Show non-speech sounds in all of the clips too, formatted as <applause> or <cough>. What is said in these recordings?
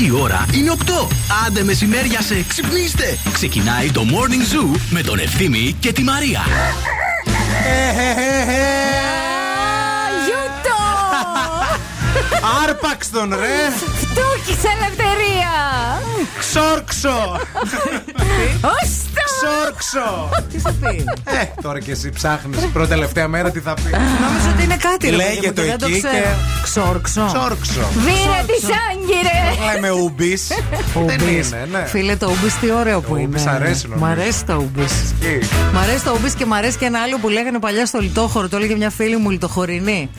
Η ώρα είναι 8. Άντε μεσημέρια σε ξυπνήστε. Ξεκινάει το Morning Zoo με τον Ευθύμη και τη Μαρία. Γιούτο! Άρπαξ τον ρε! Φτούκης ελευθερία! Ξόρξο! Ωστό! Ξόρξο! Τι θα πει; Ε, τώρα και εσύ ψάχνεις πρώτη τελευταία μέρα τι θα πει; Νόμιζα ότι είναι κάτι. ρε Λέγεται παιδί μου, δεν το εκεί ξέρω. και- Ξόρξο. Ξόρξο. Βίρε τη Άγκυρε! Λέμε ούμπις. Δεν Ούμπις. είναι, ναι. Φίλε, το ούμπις τι ωραίο που Το είναι. ούμπις αρέσει, νομίζω. Μ' αρέσει το ούμπις. Ισχύει. Μ' αρέσει το ούμπις και μ' αρέσει και ένα άλλο που λέγανε παλιά στο λιτόχωρο. Το έλεγε μια φίλη μου λιτοχωρινή.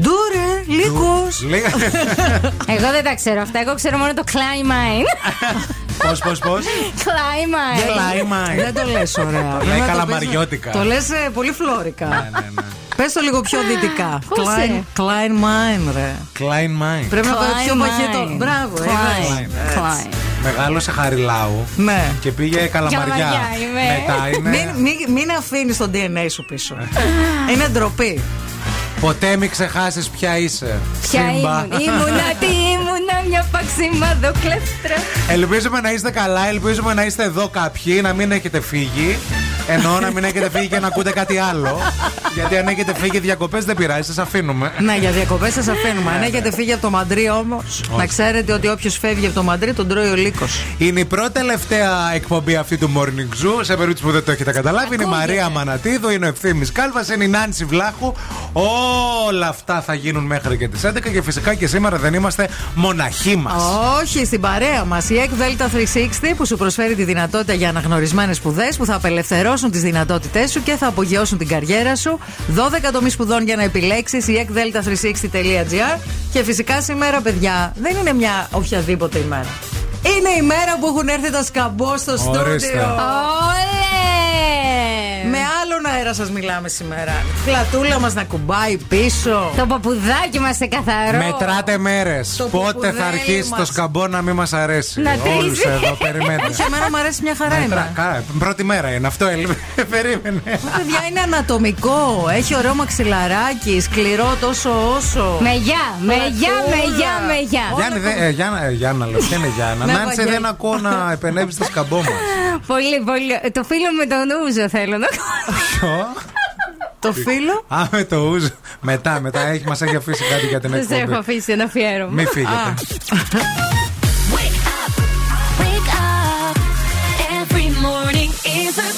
Ντούρε, λίγο. Λίγα. Εγώ δεν τα ξέρω αυτά. Εγώ ξέρω μόνο το Climb Mine. <laughs> Πώς, πώς, πώς; Climb Mine. Κλάιμα. Δεν το λες ωραία. Το λέει Πρέπει να καλαμαριώτικα. πεις- Το λες πολύ φλόρικα. Ναι, ναι, ναι. Πες το λίγο πιο δυτικά. Πώς, Klein, ε; Klein Mine, ρε. Klein Mind. Πρέπει να πάει πιο Climb παχετό. Mine. Μπράβο, ε, Climb. έτσι. Climb. Μεγάλωσε Χαριλάου Ναι. και πήγε καλαμαριά. Καλαμαριά είμαι. Μετά είναι. Μην, μην, μην αφήνεις το DNA σου πίσω. <laughs> Είναι ντροπή. Ποτέ μην ξεχάσεις ποια είσαι. Ποια Σύμπα. ήμουν. Ήμουνα τι ήμουνα, μια παξιμάδο κλέφτρα. Ελπίζουμε να είστε καλά, ελπίζουμε να είστε εδώ κάποιοι, να μην έχετε φύγει. Ενώ να μην έχετε φύγει και να ακούτε κάτι άλλο. Γιατί αν έχετε φύγει διακοπές δεν πειράζει, σας αφήνουμε. Ναι, για διακοπές σας αφήνουμε. Αν έχετε φύγει από το Μαντρί όμως, να ξέρετε ότι όποιος φεύγει από το Μαντρί τον τρώει ο λύκος. Είναι η πρώτη τελευταία εκπομπή αυτή του Morning Zoo. Σε περίπτωση που δεν το έχετε καταλάβει, είναι η Μαρία Μανατίδου, είναι ο Ευθύνη Κάλβας, είναι η Νάνση Βλάχου. Όλα αυτά θα γίνουν μέχρι και τις 11 και φυσικά και σήμερα δεν είμαστε μοναχοί μας. Όχι, στην παρέα μας η EC Delta 360 που σου προσφέρει τη δυνατότητα για αναγνωρισμένες σπουδές που θα απελευθερώσουν τις δυνατότητές σου και θα απογειώσουν την καριέρα σου. 12 τομεί σπουδών για να επιλέξεις η ecdelta360.gr. Και φυσικά σήμερα, παιδιά, δεν είναι μια οποιαδήποτε ημέρα. Είναι η μέρα που έχουν έρθει τα σκαμπό στο Ορίστε. στούντιο. Όλε! Με άλλον αέρα σας μιλάμε σήμερα. Η Πλατούλα μας να κουμπάει πίσω. Το παπουδάκι μας σε καθαρό. Μετράτε μέρες. Το Πότε ποπουδέλι θα αρχίσει μας. το σκαμπό να μην μας αρέσει. Να τρίζει. Όλους εδώ, περιμένετε. Όχι, <laughs> εμένα μου αρέσει μια χαρά Μετρά- είναι. Κα- Πρώτη μέρα είναι αυτό, έλειπε. <laughs> Περίμενε. Παιδιά είναι ανατομικό. Έχει ωραίο μαξιλαράκι, σκληρό τόσο όσο. Με γεια, με γεια, με γεια, με γεια. Γιάννη, δεν- ε, Γιάννα, ε, Γιάννα, λέω, ποια είναι Γιάννα. Ναι, Νάνση, Βαγγέλη. δεν ακούω να επενεύει το σκαμπό μας. <laughs> Πολύ, πολύ. Το φίλο με τον Ούζο θέλω να Ποιο; Το φίλο. Α, με το ούζο. Μετά, μετά έχει, μας έχει αφήσει κάτι για την Δεν σε έχω εκπομπή. αφήσει ένα αφιέρωμα. Μην φύγετε. Wake up. Every morning is a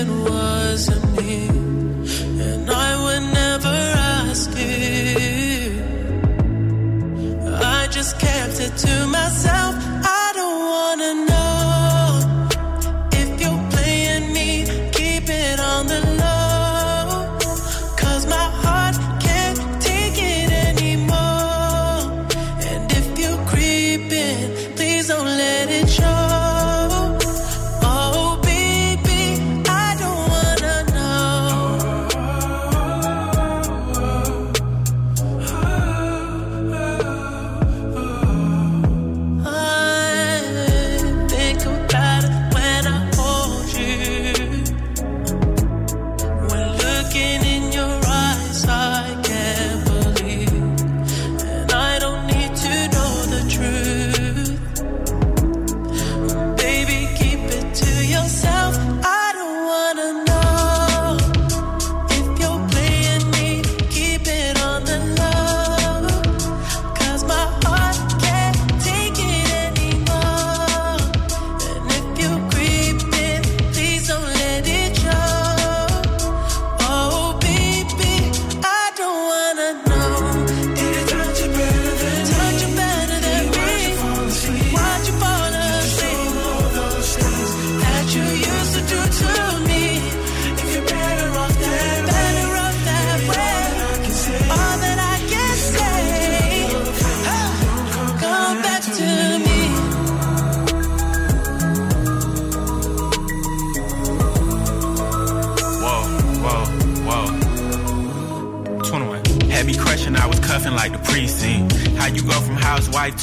it wasn't me, and I would never ask you. I just kept it to myself. I don't wanna know.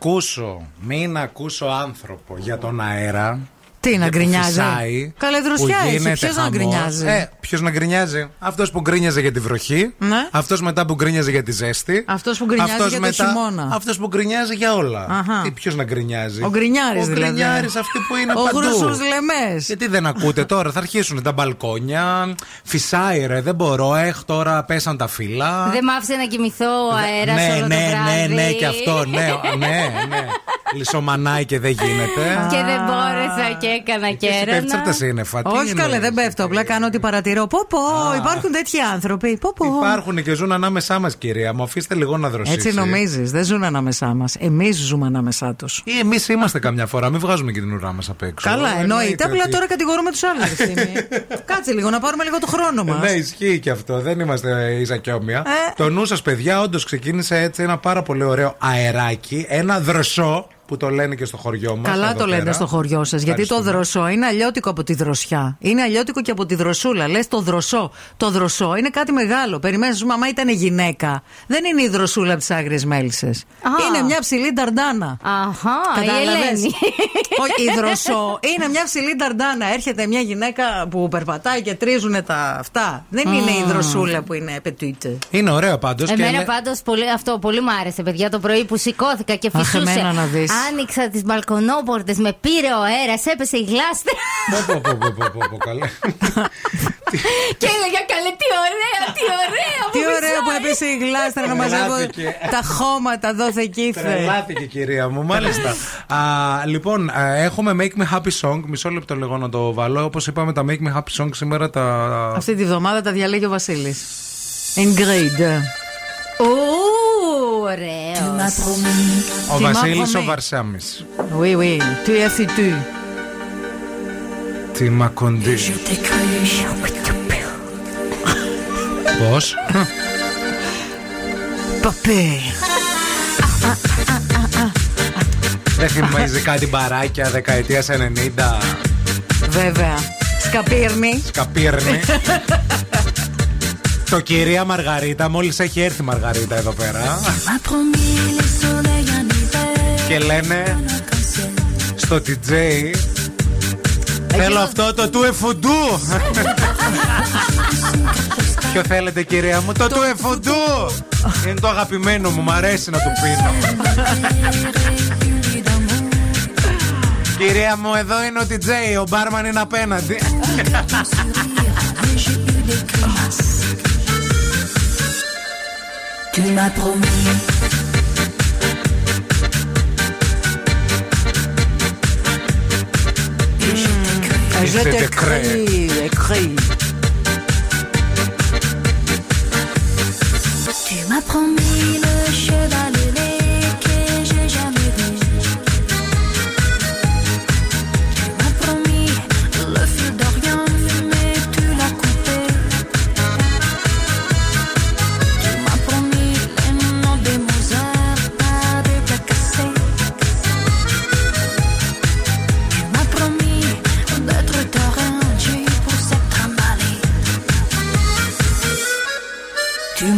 ακούσω, μην ακούσω άνθρωπο για τον αέρα. Τι να και που γκρινιάζει; φυσάει, Καλέ δροσιά που έχει. γίνεται Ποιος να χαμός. γκρινιάζει; Ε, ποιο να γκρινιάζει. Αυτός που γκρίνιαζε για τη βροχή. Ναι. Αυτός μετά που γκρίνιαζε για τη ζέστη. Αυτός που γκρινιάζει αυτός για το χειμώνα. Αυτός που γκρινιάζει για όλα. Αχα. Τι ποιος να γκρινιάζει; Ο γκρινιάρης Ο δηλαδή. γκρινιάρης αυτοί που είναι Ο παντού. γρουσούς λεμές. Γιατί δεν ακούτε τώρα, θα αρχίσουν τα μπαλκόνια. Φυσάει ρε, δεν μπορώ. Έχ τώρα πέσαν τα φύλλα. Δεν μ' άφησε να κοιμηθώ ο αέρας ναι, όλο ναι, το βράδυ. ναι, ναι, και αυτό. Ναι, ναι, ναι. λισομανάει και δεν γίνεται. Και δεν μπόρεσα και έκανα και Εσύ πέφτεις από τα έρευνα. σύννεφα. Τι Όχι εννοείς; καλέ, δεν πέφτω. Απλά κάνω ότι παρατηρώ. Πω πω, υπάρχουν τέτοιοι άνθρωποι. Πω πω. Υπάρχουν και ζουν ανάμεσά μας, κυρία μου. Αφήστε λίγο να δροσίσει. Έτσι νομίζεις. Δεν ζουν ανάμεσά μας. Εμείς ζούμε ανάμεσά τους. Ή εμείς είμαστε καμιά φορά. Μην βγάζουμε και την ουρά μας απ' έξω. Καλά, εννοείται. Απλά ότι- τώρα κατηγορούμε τους άλλους. <laughs> Κάτσε λίγο να πάρουμε λίγο το χρόνο μας. Ναι, ισχύει και αυτό. Δεν είμαστε ίσα και όμοια. Ε. Το νου σας, παιδιά, όντως ξεκίνησε έτσι ένα πάρα πολύ ωραίο αεράκι. Ένα δροσό που το λένε και στο χωριό μας. Καλά το λένε στο χωριό σας. Γιατί το δροσό είναι αλλιώτικο από τη δροσιά. Είναι αλλιώτικο και από τη δροσούλα. Λες το δροσό. Το δροσό είναι κάτι μεγάλο. Περιμένεις, α πούμε, άμα ήταν γυναίκα. Δεν είναι η δροσούλα από τι άγριε μέλισσε. Είναι μια ψηλή νταρντάνα. Αχά, η Κατάλαβες; Ελένη. <laughs> Όχι, η δροσό είναι μια ψηλή νταρντάνα. Έρχεται μια γυναίκα που περπατάει και τρίζουν τα αυτά. Δεν είναι η δροσούλα που είναι πετούιτε. Είναι ωραίο πάντως. Εμένα πάντως αυτό πολύ μου άρεσε, παιδιά. Το πρωί που σηκώθηκα και Αχ, φυσούσε. εμένα να δεις. Άνοιξα τις μπαλκονόπορτες, με πήρε ο αέρας, έπεσε η γλάστα. και έλεγα καλέ, τι ωραία, τι ωραία. Τι μου ωραία που φυσάει». έπεσε η γλάστρα να μαζεύω Τρελάθηκε. τα χώματα δόθε κήθε. Τρελάθηκε κυρία μου, μάλιστα. Α, λοιπόν, α, έχουμε Make Me Happy Song. Μισό λεπτό λίγο να το βάλω. Όπως είπαμε, τα Make Me Happy Song σήμερα τα. Αυτή τη βδομάδα τα διαλέγει ο Βασίλης. Ingrid. Ου, ωραίος. Ο Τι Βασίλης μάθαμε. ο Βαρσάμι. Oui, oui. Tu es foutu. Τι μακοντή. Πώς; Παπέ. Δεν θυμίζει κάτι μπαράκια δεκαετίας 90. Βέβαια. Σκαπίρνη. Σκαπίρνη. Το κυρία Μαργαρίτα, μόλις έχει έρθει η Μαργαρίτα εδώ πέρα. Και λένε στο DJ Θέλω αυτό το του εφουντού <laughs> Ποιο θέλετε κυρία μου Το του εφουντού. Είναι το αγαπημένο μου, μ' αρέσει να το πίνω. Κυρία μου εδώ είναι ο DJ Ο μπάρμαν είναι απέναντι <laughs> <laughs> Tu m'as promis. Et je t'ai cru. Je C'était t'écris. Écris. Tu m'as promis le cheval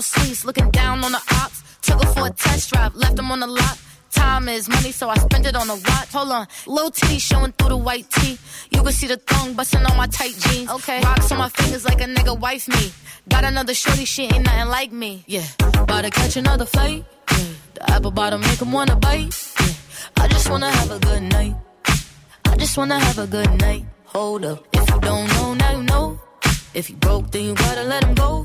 Suites, looking down on the ops. Took her for a test drive, left them on the lot. Time is money, so I spend it on a watch. Hold on, little titty showing through the white tee. You can see the thong busting on my tight jeans. Okay, rocks on my fingers like a nigga wife me. Got another shorty, she ain't nothing like me. Yeah, about to catch another flight. Yeah, the apple bottom make 'em wanna bite. Yeah, I just wanna have a good night. I just wanna have a good night. Hold up, if you don't know, now you know. If you broke, then you gotta let him go.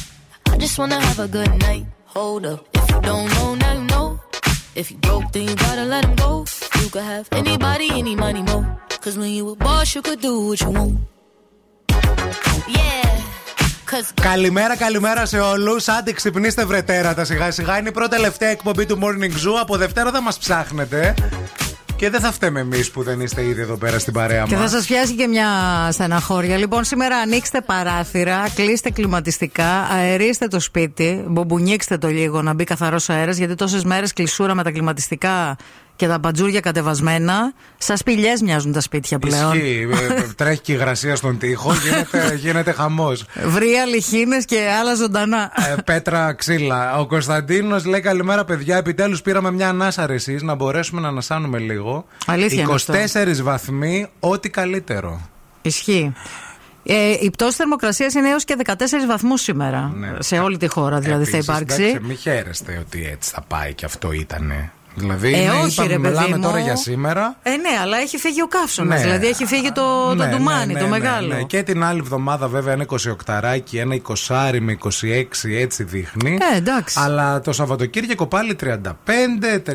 I just wanna have a good night. Hold up. If you don't know, now you know. If you broke, then you gotta let him go. You could have anybody, any money, mo. Cause when you a boss, you could do what you want. Yeah. Cause Καλημέρα, καλημέρα σε όλου. Άντε, ξυπνήστε βρετέρατα σιγά σιγά. Είναι η πρώτη τελευταία εκπομπή του Morning Zoo. Από Δευτέρα δεν μα ψάχνετε. Και δεν θα φταίμε εμείς που δεν είστε ήδη εδώ πέρα στην παρέα Και θα μας. σας πιάσει και μια στεναχώρια. Λοιπόν, σήμερα ανοίξτε παράθυρα, κλείστε κλιματιστικά, αερίστε το σπίτι, μπουμπουνίξτε το λίγο να μπει καθαρός αέρας, γιατί τόσες μέρες κλεισούρα με τα κλιματιστικά και τα μπατζούρια κατεβασμένα. Σας σπηλιές μοιάζουν τα σπίτια πλέον. Ισχύει. Ε, <laughs> Τρέχει και υγρασία στον τοίχο. Γίνεται, γίνεται χαμός. Βρία, λιχίνε και άλλα ζωντανά. Ε, πέτρα ξύλα. Ο Κωνσταντίνος λέει καλημέρα, παιδιά. Επιτέλους πήραμε μια ανάσα ρε εσείς, να μπορέσουμε να ανασάνουμε λίγο. Αλήθεια είναι 24 βαθμοί, ό,τι καλύτερο. Ισχύει. Ε, η πτώση θερμοκρασίας είναι έως και 14 βαθμούς σήμερα. Ναι. Σε όλη τη χώρα δηλαδή Επίσης, θα υπάρξει. Εντάξει, μην χαίρεστε ότι έτσι θα πάει και αυτό ήτανε. Δηλαδή, Ε, είναι, όχι, είπαμε, ρε παιδί μιλάμε μου. τώρα για σήμερα. Ε, ναι, αλλά έχει φύγει ο καύσωνας. Ναι. Δηλαδή έχει φύγει το, το Ναι, ντουμάνι, ναι, το ναι, μεγάλο. ναι, ναι. Και την άλλη εβδομάδα βέβαια ένα 28 ένα 20 με 26 έτσι δείχνει. Ε, εντάξει. Αλλά το Σαββατοκύριακο πάλι 35, 36,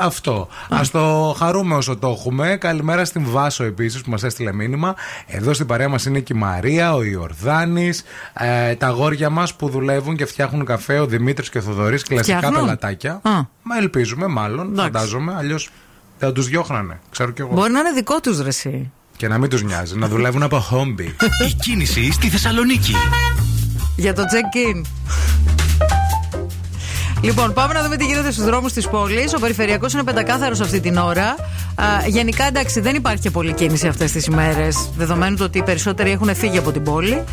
αυτό. Α το χαρούμε όσο το έχουμε. Καλημέρα στην Βάσο επίσης που μας έστειλε μήνυμα. Εδώ στην παρέα μας είναι και η Μαρία, ο Ιορδάνης, ε, τα αγόρια μας που δουλεύουν και φτιάχνουν καφέ, ο Δημήτρης και ο Θοδωρής, κλασικά Φτιάχνουν; πελατάκια. Α. Μα ελπίζουμε, μάλλον, Εντάξει. φαντάζομαι. Αλλιώς θα τους διώχνανε. Ξέρω κι εγώ. Μπορεί να είναι δικό τους ρεσί. Και να μην τους νοιάζει, να δουλεύουν από χόμπι. Η κίνηση στη Θεσσαλονίκη. Για το check-in. Λοιπόν, πάμε να δούμε τι γίνεται στους δρόμους της πόλης. Ο περιφερειακός είναι πεντακάθαρος αυτή την ώρα. Α, γενικά, εντάξει, δεν υπάρχει και πολλή κίνηση αυτές τις ημέρες, δεδομένου το ότι οι περισσότεροι έχουν φύγει από την πόλη. Α,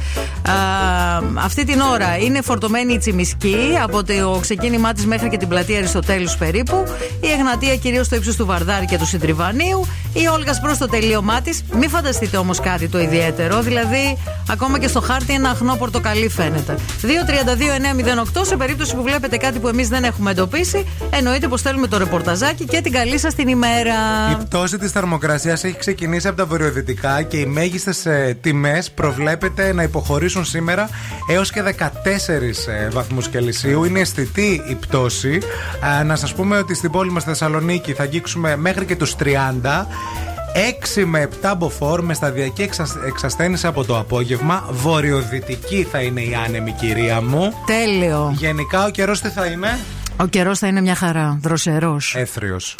αυτή την ώρα είναι φορτωμένη η Τσιμισκή από το ξεκίνημά της μέχρι και την πλατεία Αριστοτέλους περίπου. Η Εγνατία κυρίως στο ύψος του Βαρδάρη και του Συντριβανίου. Η Όλγας προς το τελείωμά της. Μην φανταστείτε όμως κάτι το ιδιαίτερο. Δηλαδή, ακόμα και στο χάρτη ένα αχνό πορτοκαλί φαίνεται. 232-908 σε περίπτωση που βλέπετε κάτι που εμείς δεν έχουμε εντοπίσει. Εννοείται πως θέλουμε το ρεπορταζάκι και την καλή σας την ημέρα. Η πτώση της θερμοκρασίας έχει ξεκινήσει από τα βορειοδυτικά και οι μέγιστες τιμές προβλέπεται να υποχωρήσουν σήμερα έως και 14 ε, βαθμούς Κελσίου. Είναι αισθητή η πτώση. Ε, να σας πούμε ότι στην πόλη μας Θεσσαλονίκη θα αγγίξουμε μέχρι και τους 30. 6 με 7 μποφόρ με σταδιακή εξασ- εξασθένηση από το απόγευμα. Βορειοδυτική θα είναι η άνεμη, κυρία μου. Τέλειο. Γενικά ο καιρός τι θα είναι, Ο καιρός θα είναι μια χαρά. Δροσερός. έθριος.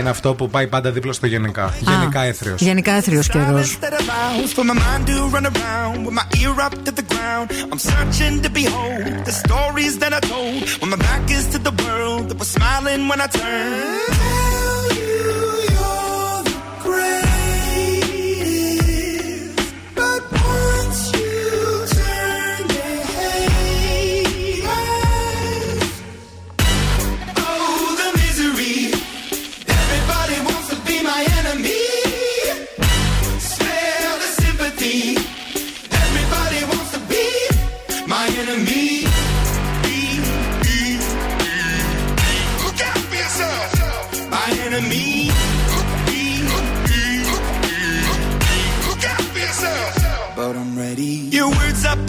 Είναι αυτό που πάει πάντα δίπλα στο γενικά. Γενικά έθριος. Γενικά έθριος καιρός. Silence that allows for my mind to run around with my ear up to the ground. I'm searching to behold the stories that I told when my back is to the world that was smiling when I turned.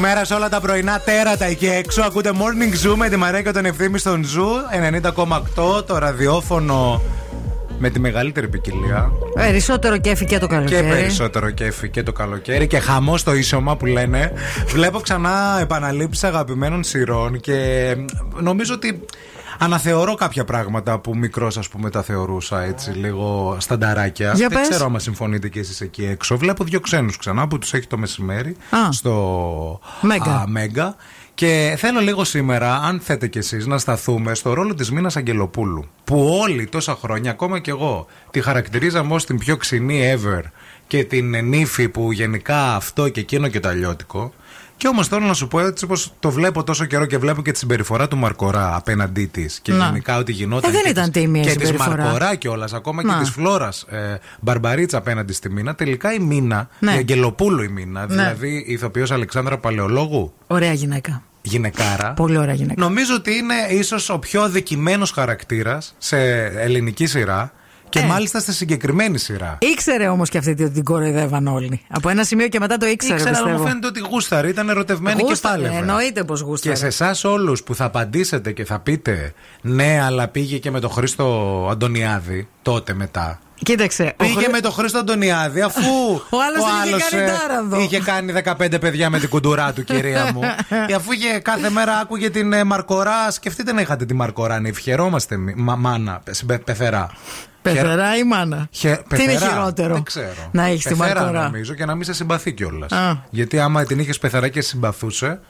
Καλημέρα σε όλα τα πρωινά τέρατα εκεί έξω. Ακούτε Morning Zoo με τη Μαρία και τον Ευθύμη στον Zoo 90,8 το ραδιόφωνο με τη μεγαλύτερη ποικιλία. Περισσότερο κέφι και το Και καλοκαίρι. περισσότερο κέφι και το καλοκαίρι και χαμό στο ίσωμα που λένε. Βλέπω ξανά επαναλήψεις αγαπημένων σειρών και νομίζω ότι αναθεωρώ κάποια πράγματα που μικρός, ας πούμε, τα θεωρούσα έτσι λίγο στανταράκια. Για Δεν πες. ξέρω άμα συμφωνείτε κι εσείς εκεί έξω. Βλέπω δύο ξένους ξανά που τους έχει το μεσημέρι Α. στο Μέγκα. α, Μέγκα. Και θέλω λίγο σήμερα, αν θέτε κι εσείς, να σταθούμε στο ρόλο της Μίνας Αγγελοπούλου. Που όλοι τόσα χρόνια, ακόμα κι εγώ, τη χαρακτηρίζαμε ως την πιο ξινή ever και την νύφη που γενικά αυτό και εκείνο και το αλλιώτικο. Και όμως θέλω να σου πω έτσι πως το βλέπω τόσο καιρό και βλέπω και τη συμπεριφορά του Μαρκορά απέναντί της. Και Να. γενικά ότι γινόταν. Ε, δεν και ήταν της- τίμια η Και της συμπεριφορά. Μαρκορά κιόλας, ακόμα Να. και της Φλόρα ε, Μπαρμπαρίτσα απέναντι στη Μίνα. Τελικά η Μίνα, Ναι. η Αγγελοπούλου η Μίνα, Ναι. δηλαδή η ηθοποιός Αλεξάνδρα Παλαιολόγου, Ωραία γυναίκα. γυναικάρα. Πολύ ωραία γυναίκα. Νομίζω ότι είναι ίσως ο πιο αδικημένος χαρακτήρας σε ελληνική σειρά και Ε. μάλιστα στη συγκεκριμένη σειρά. Ήξερε όμως και αυτή ότι την κοροϊδεύαν όλοι. Από ένα σημείο και μετά το ήξερε. Ήξερα, αλλά μου πιστεύω. φαίνεται ότι γούσταρη, ήταν ερωτευμένη Γούσταρε, και πάλευε. Εννοείται πως Και γούσταρε. σε εσάς όλους που θα απαντήσετε και θα πείτε Ναι, αλλά πήγε και με τον Χρήστο Αντωνιάδη τότε μετά. Κοίταξε. ο Πήγε Χρή- με τον Χρήστο Αντωνιάδη αφού <laughs> Ο άλλος την είχε άλλος, κάνει ε, τάρανδο. είχε κάνει 15 παιδιά με την κουντουρά του, κυρία μου. <laughs> Ε, αφού είχε κάθε μέρα άκουγε την ε, Μαρκορά, σκεφτείτε να είχατε τη Μαρκορά, να ευχαιρόμαστε. μη- Μα, μάνα, πε- πε- πεθερά. Πεθερά ή μάνα. Χε- Τι είναι πεθερά. χειρότερο; Δεν ξέρω. Να έχεις τη Πεθερά, μαρκορά. νομίζω και να μην σε συμπαθεί κιόλας. Α. Γιατί άμα την είχες πεθερά και σε συμπαθούσε.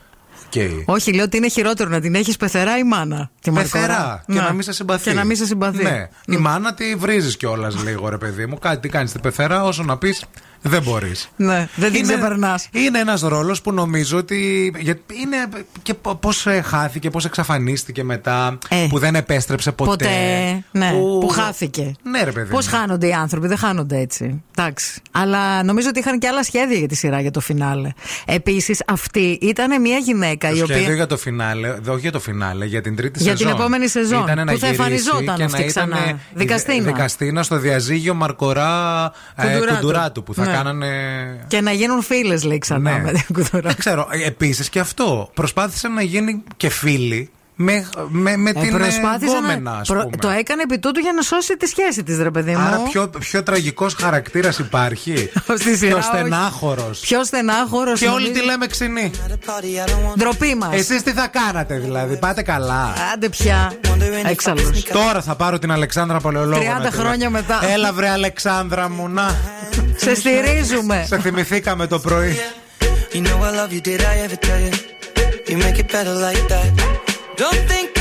οκ. Όχι, λέω ότι είναι χειρότερο να την έχεις πεθερά ή μάνα. Τη Πεθερά μαρκορά. και να μην σε συμπαθεί. Και να μην σε συμπαθεί. Ναι. Η μάνα τη βρίζεις κιόλας <laughs> λίγο, ρε παιδί μου. Κάτι τι κάνεις την πεθερά, όσο να πεις δεν μπορείς. Ναι, δεν την ξεπερνάς. Είναι ένας ρόλος που νομίζω ότι. για- Είναι και πώς χάθηκε, πώς εξαφανίστηκε μετά, Ε. που δεν επέστρεψε ποτέ. Ποτέ. Ναι, που, χάθηκε. Ναι, ρε παιδί. Πώς μου. χάνονται οι άνθρωποι, δεν χάνονται έτσι. Εντάξει. Αλλά νομίζω ότι είχαν και άλλα σχέδια για τη σειρά για το φινάλε. Επίσης, αυτή ήταν μια γυναίκα Το η σχέδιο οποία. για το φινάλε, δε- όχι για το φινάλε, για την τρίτη Για την σεζόν. επόμενη σεζόν, Ήταν να που θα γυρίσει εμφανιζόταν και αυτή να ήταν ξανά. η Δικαστίνα. Δικαστίνα στο διαζύγιο Μαρκορά ε, Κουντουράτου. Κουντουράτου που θα Ναι. κάνανε. Και να γίνουν φίλες, λέει ξανά Ναι. με την κουτουρά. Δεν ξέρω. Επίσης και αυτό. Προσπάθησε να γίνει και φίλη με, με, με την ε, προσπάθησε γκόμενα, να. ας προ- πούμε. Το έκανε επί τούτου για να σώσει τη σχέση της, ρε παιδί μου. Άρα πιο, πιο τραγικός χαρακτήρας υπάρχει. <laughs> Στη σειρά, πιο όχι. στενάχωρος. Πιο στενάχωρος. Και όλοι τη λέμε ξινή. Ντροπή μας. Εσείς τι θα κάνατε δηλαδή, πάτε καλά. Άντε πια. Έξαλλος. Τώρα θα πάρω την Αλεξάνδρα Παλαιολόγο. 30 να τη λέω. χρόνια μετά. Έλα βρε Αλεξάνδρα μου, να. Σε στηρίζουμε. Σε θυμηθήκαμε το πρωί. You know I love you, did I ever tell you? You make it better like that. Don't think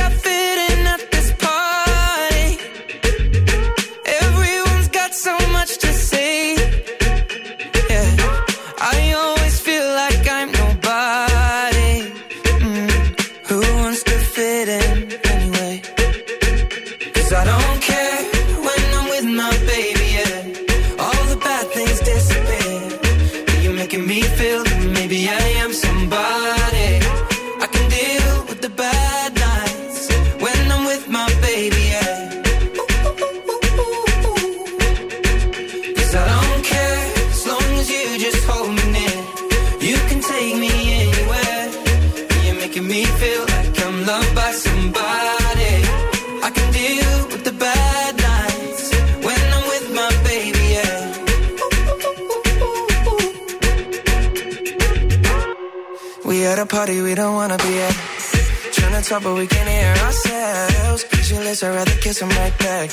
party we don't wanna be at. Trying to talk, but we can't hear ourselves. Pictureless, I'd rather kiss them right back.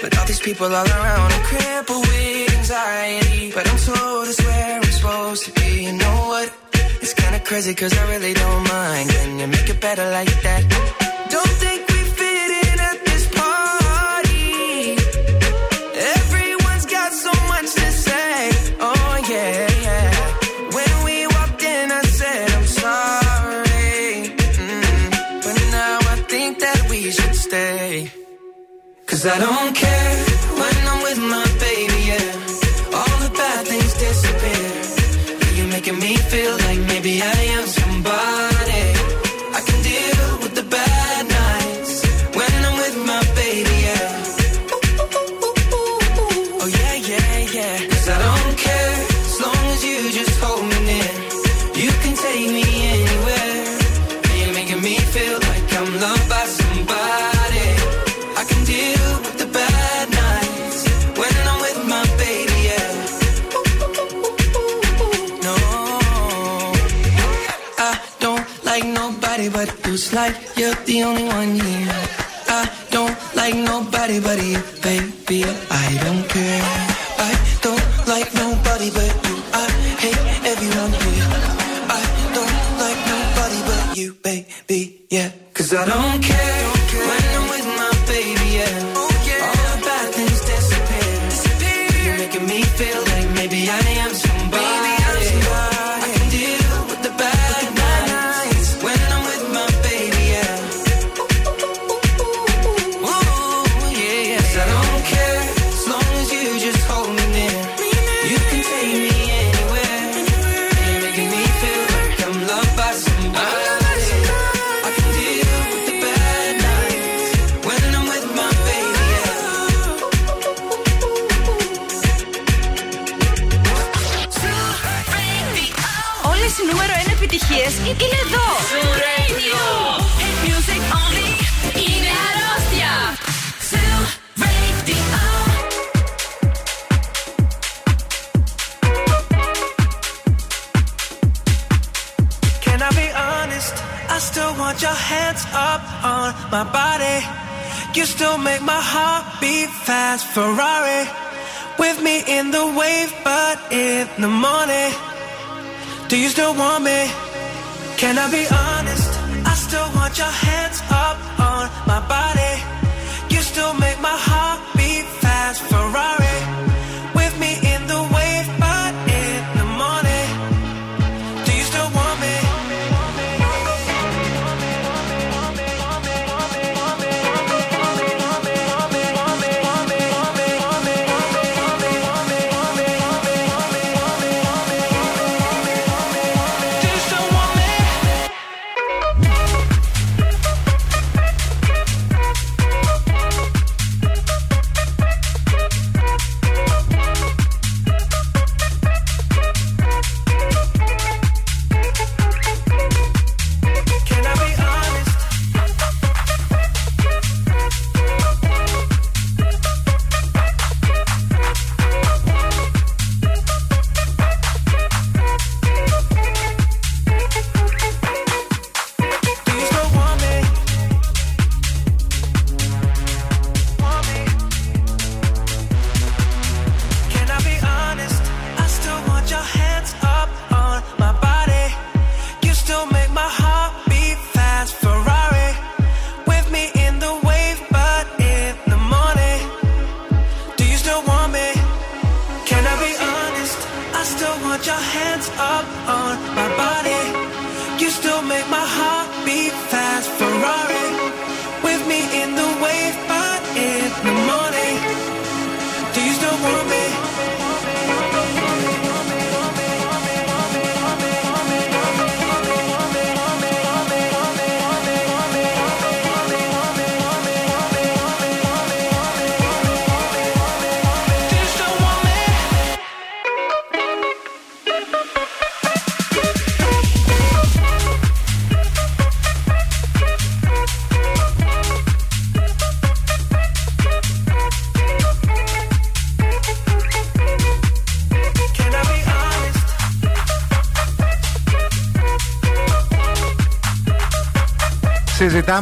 But all these people all around, I'm crippled with anxiety. But I'm told it's where I'm supposed to be. You know what? It's kinda crazy, cause I really don't mind. Can you make it better like that? Cause I don't care the only one here. I don't like nobody but you,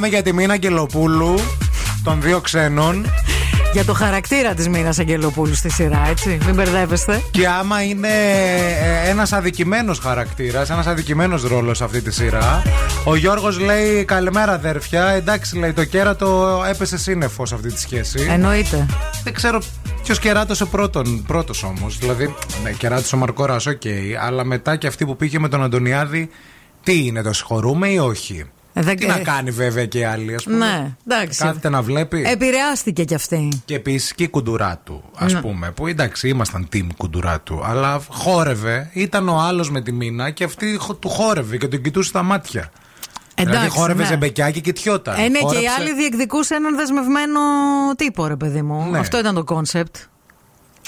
Συζητάμε για τη Μίνα Αγγελοπούλου των Δύο Ξένων. Για το χαρακτήρα της Μίνας Αγγελοπούλου στη σειρά, έτσι. Μην μπερδεύεστε. Και άμα είναι ένας αδικημένος χαρακτήρας, ένας αδικημένος ρόλος σε αυτή τη σειρά. Ο Γιώργος λέει: Καλημέρα, αδέρφια. Εντάξει, λέει: Το κέρατο έπεσε σύννεφο σε αυτή τη σχέση. Εννοείται. Δεν ξέρω ποιος κεράτωσε πρώτον, πρώτος όμως. Δηλαδή, ναι, κεράτωσε ο Μαρκόρας, οκ. αλλά μετά και αυτή που πήγε με τον Αντωνιάδη, τι είναι, το συγχωρούμε ή όχι; Ε, δεν τι κα- να κάνει βέβαια και άλλοι, ας πούμε. Ναι, εντάξει. Κάθεται να βλέπει. Επηρεάστηκε κι αυτή. Και επίσης και η κουντουράτου, ας Ναι. πούμε. Που εντάξει, ήμασταν team κουντουράτου. Αλλά χόρευε, ήταν ο άλλος με τη μήνα και αυτή χο- του χόρευε και τον κοιτούσε στα μάτια. δηλαδή Εντάξει, χόρευε ναι. ζεμπεκιάκι και τιότα. Ε, ναι, και οι Χόρεψε- άλλοι διεκδικούσε έναν δεσμευμένο τύπο, ρε παιδί μου. Ναι. Αυτό ήταν το κόνσεπτ.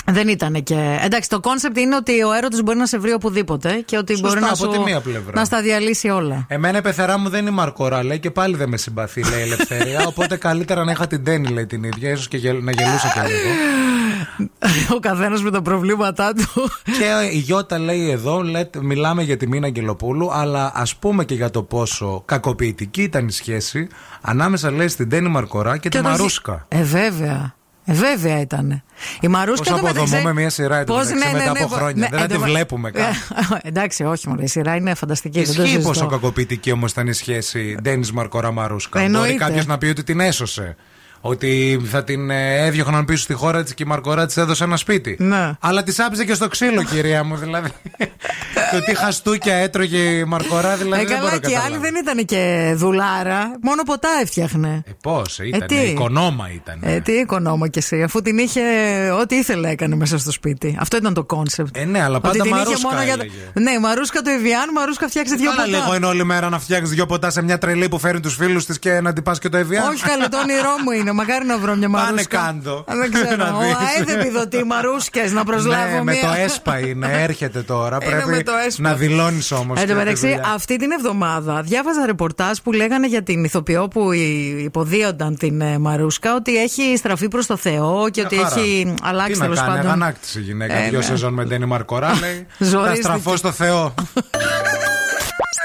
Δεν ήταν και. Εντάξει, το κόνσεπτ είναι ότι ο έρωτας μπορεί να σε βρει οπουδήποτε και ότι Σωστά, μπορεί να, από σου, τη μία πλευρά. να στα διαλύσει όλα. Εμένα η πεθερά μου δεν είναι η Μαρκορά, λέει και πάλι δεν με συμπαθεί, λέει η Ελευθερία. <laughs> οπότε καλύτερα να είχα την Τέννη, λέει την ίδια. ίσως και γελ- να γελούσα και λίγο. <laughs> Ο καθένας με τα προβλήματά του. Και η Γιώτα λέει εδώ, λέτε, μιλάμε για τη Μίνα Αγγελοπούλου, αλλά ας πούμε και για το πόσο κακοποιητική ήταν η σχέση ανάμεσα, λέει, στην Τέννη Μαρκορά και, τη το- Μαρούσκα. Ε, βέβαια. Ε, βέβαια ήταν. Η Μαρούσκα Πώς το μεταξύ- αποδομούμε μια σειρά εν τω Πώς, μεταξύ μετά από χρόνια. Δεν εν τη τω με- βλέπουμε καν. Ε, <laughs> Εντάξει, όχι μόνο. Η σειρά είναι φανταστική. δεν το Ισχύει συζητώ. πόσο κακοποιητική όμως ήταν η σχέση Ντένις Μαρκορά Μαρούσκα. Εννοείται. Μπορεί κάποιος να πει ότι την έσωσε. Ότι θα την ε, έδιωχναν πίσω στη χώρα της και η Μαρκορά της έδωσε ένα σπίτι. Ναι. Αλλά τη άψε και στο ξύλο, κυρία μου. Δηλαδή. <laughs> το τι χαστούκια έτρωγε η Μαρκορά, δηλαδή. Ε, δεν μπορώ καλά, να και η άλλη καταλάβω. δεν ήταν και δουλάρα. Μόνο ποτά έφτιαχνε. Ε, Πώς, ήταν. τι; οικονόμα ήταν. Ε, τι οικονόμο κι εσύ, αφού την είχε ό,τι ήθελε έκανε μέσα στο σπίτι. Αυτό ήταν το κόνσεπτ. Ε, ναι, αλλά Ότι πάντα την είχε Μαρούσκα μόνο για... έλεγε. Ναι, η Μαρούσκα του Εvian, Μαρούσκα φτιάξε δύο Καλά ποτά. λίγο είναι όλη μέρα να φτιάξεις δύο ποτά σε μια τρελή που φέρνει τους φίλους της και να την πας και το Evian. Όχι καλό, το όνειρό μου είναι. Μακάρι να βρω μια Πάνε Μαρούσκα. κάντο. Α, Δεν ξέρω. <laughs> Να Ο δεις. ΑΕΔ επιδοτεί <laughs> Μαρούσκες να προσλάβω ναι, με μία. το ΕΣΠΑ είναι, <laughs> έρχεται τώρα. Είναι με Πρέπει το ΕΣΠΑ. να δηλώνεις όμως. Εν τω μεταξύ, αυτή την εβδομάδα διάβαζα ρεπορτάζ που λέγανε για την ηθοποιό που η- υποδίονταν την ε, Μαρούσκα ότι έχει στραφεί προς το Θεό και ότι έχει αλλάξει Τι να τέλος κάνει, πάντων. αγανάκτηση η γυναίκα. Ε, Δύο ναι. σεζόν με Ντένι Μαρκορά λέει. Θα Ζορίστηκε. στραφώ στο Θεό.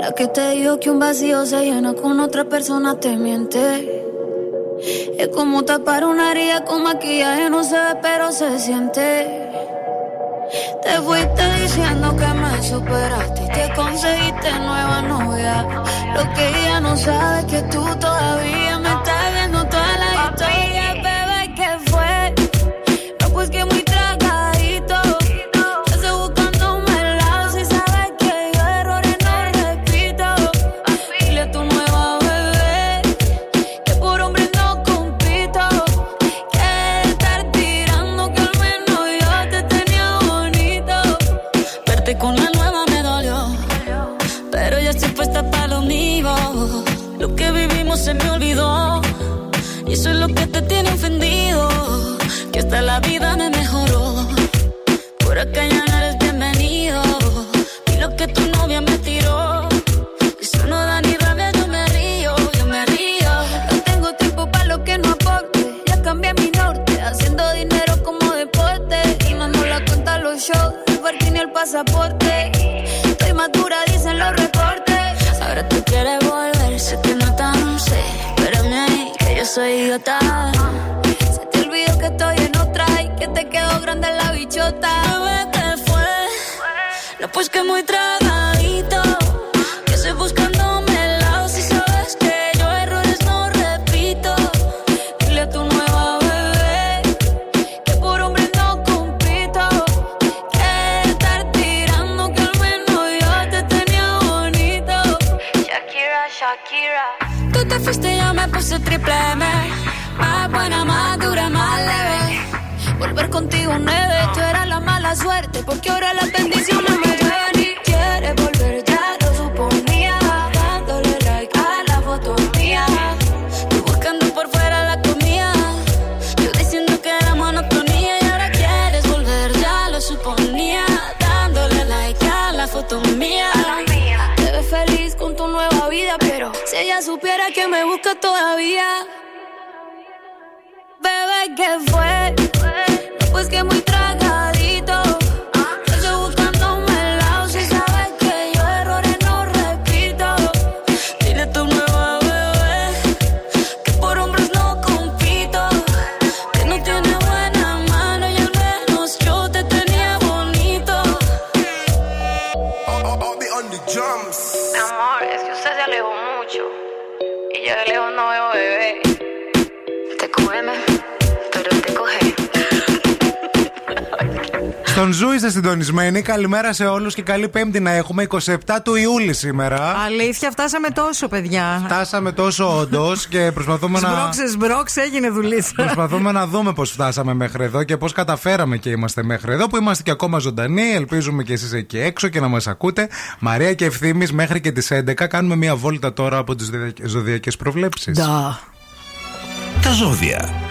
La que te dijo que un vacío se llena con otra persona te miente. Es como tapar una herida con maquillaje, no se ve, pero se siente. Te fuiste diciendo que me superaste y que conseguiste nueva novia. Lo que ella no sabe es que tú todavía me estás hasta la vida me mejoró. Por acá ya no eres bienvenido. Y lo que tu novia me tiró. Eso no da ni rabia, yo me río, yo me río. No tengo tiempo para lo que no aporte. Ya cambié mi norte, haciendo dinero como deporte. Y no nos la cuenta los shows, el parking y el pasaporte. Estoy madura, dicen los reportes. Ahora tú quieres volver, sé que no tan sé. Espérame ahí, que yo soy idiota. Se te olvidó que estoy grande la bichota. Bebé, ¿qué fue? No, pues que muy tragadito. Que estoy buscándome el lado si sabes que yo errores no repito. Dile a tu nueva bebé que por hombre no compito. Que estar tirando que al menos yo te tenía bonito. Shakira, Shakira. Tú te fuiste, yo me puse triple M. suerte. Porque ahora las bendiciones me llueven y quieres volver, ya lo suponía. Dándole like a la foto mía. Tú buscando por fuera la comida. Yo diciendo que era monotonía y ahora quieres volver, ya lo suponía. Dándole like a la foto mía. Te ves feliz con tu nueva vida, pero si ella supiera que me busca todavía. Bebé, ¿qué fue? Pues que muy Στον Zoo είστε συντονισμένοι. Καλημέρα σε όλους και καλή Πέμπτη να έχουμε 27 του Ιούλη σήμερα. Αλήθεια, φτάσαμε τόσο, παιδιά. Φτάσαμε τόσο όντως και προσπαθούμε να. Σμπρώξε, σμπρώξε, έγινε δουλίτσα. Προσπαθούμε να δούμε πώς φτάσαμε μέχρι εδώ και πώς καταφέραμε και είμαστε μέχρι εδώ που είμαστε και ακόμα ζωντανοί. Ελπίζουμε και εσείς εκεί έξω και να μας ακούτε. Μαρία και Ευθύμη μέχρι και τις 11 κάνουμε μια βόλτα τώρα από τις ζωδιακές προβλέψεις. Ντα. Τα ζώδια.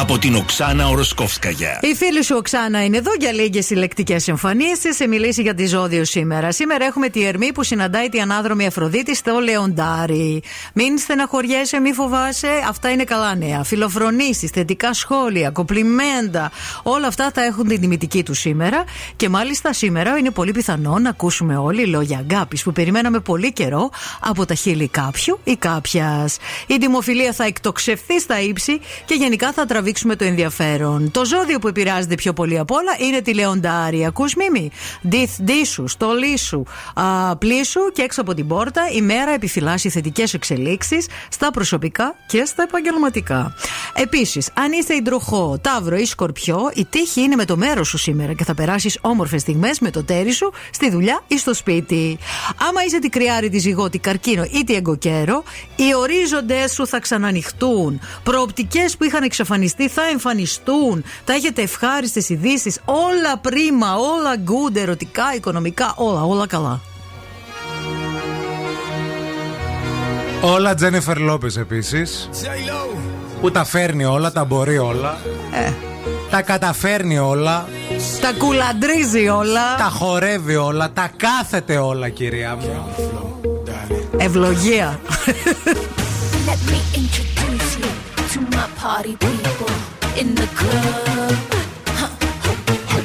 Από την Οξάνα Οροσκόφσκαγια. Η φίλη σου Οξάνα είναι εδώ για λίγες συλλεκτικές εμφανίσει. Σε μιλήσει για τη ζώδιο σήμερα. Σήμερα έχουμε τη Ερμή που συναντάει τη ανάδρομη Αφροδίτη στο Λεοντάρι. Μην στεναχωριέσαι, μη φοβάσαι. Αυτά είναι καλά νέα. Φιλοφρονήσεις, θετικά σχόλια, κοπλιμέντα. Όλα αυτά θα έχουν την τιμητική του σήμερα. Και μάλιστα σήμερα είναι πολύ πιθανό να ακούσουμε όλοι λόγια αγάπης που περιμέναμε πολύ καιρό από τα χείλη κάποιου ή κάποιας. Η δημοφιλία θα εκτοξευθεί στα ύψη και γενικά θα τραβήξουμε το ενδιαφέρον. Το ζώδιο που επηρεάζεται πιο πολύ απ' όλα είναι τη Λεοντάρη. Ακούς μίμη; Ντυθ, ντύσου, στολίσου, α, πλήσου και έξω από την πόρτα η μέρα επιφυλάσσει θετικές εξελίξεις στα προσωπικά και στα επαγγελματικά. Επίσης, αν είστε υδροχό, ταύρο ή σκορπιό, η τύχη είναι με το μέρος σου σήμερα και θα περάσεις όμορφες στιγμές με το τέρι σου στη δουλειά ή στο σπίτι. Άμα είσαι τη κρυάρη, τη ζυγότη, καρκίνο ή τη εγκοκέρο, οι ορίζοντε σου θα ξανανοιχτούν. Προοπτικές που είχαν εξαφανιστεί θα εμφανιστούν. Θα έχετε ευχάριστες ειδήσεις. Όλα πρίμα, όλα good, ερωτικά, οικονομικά, όλα, όλα καλά. Όλα Τζένιφερ Λόπες επίσης. Που τα φέρνει όλα, τα μπορεί όλα. Ε. Τα καταφέρνει όλα. Τα κουλαντρίζει όλα. Τα χορεύει όλα. Τα κάθεται όλα, κυρία μου. Ευλογία. To my party people in the club.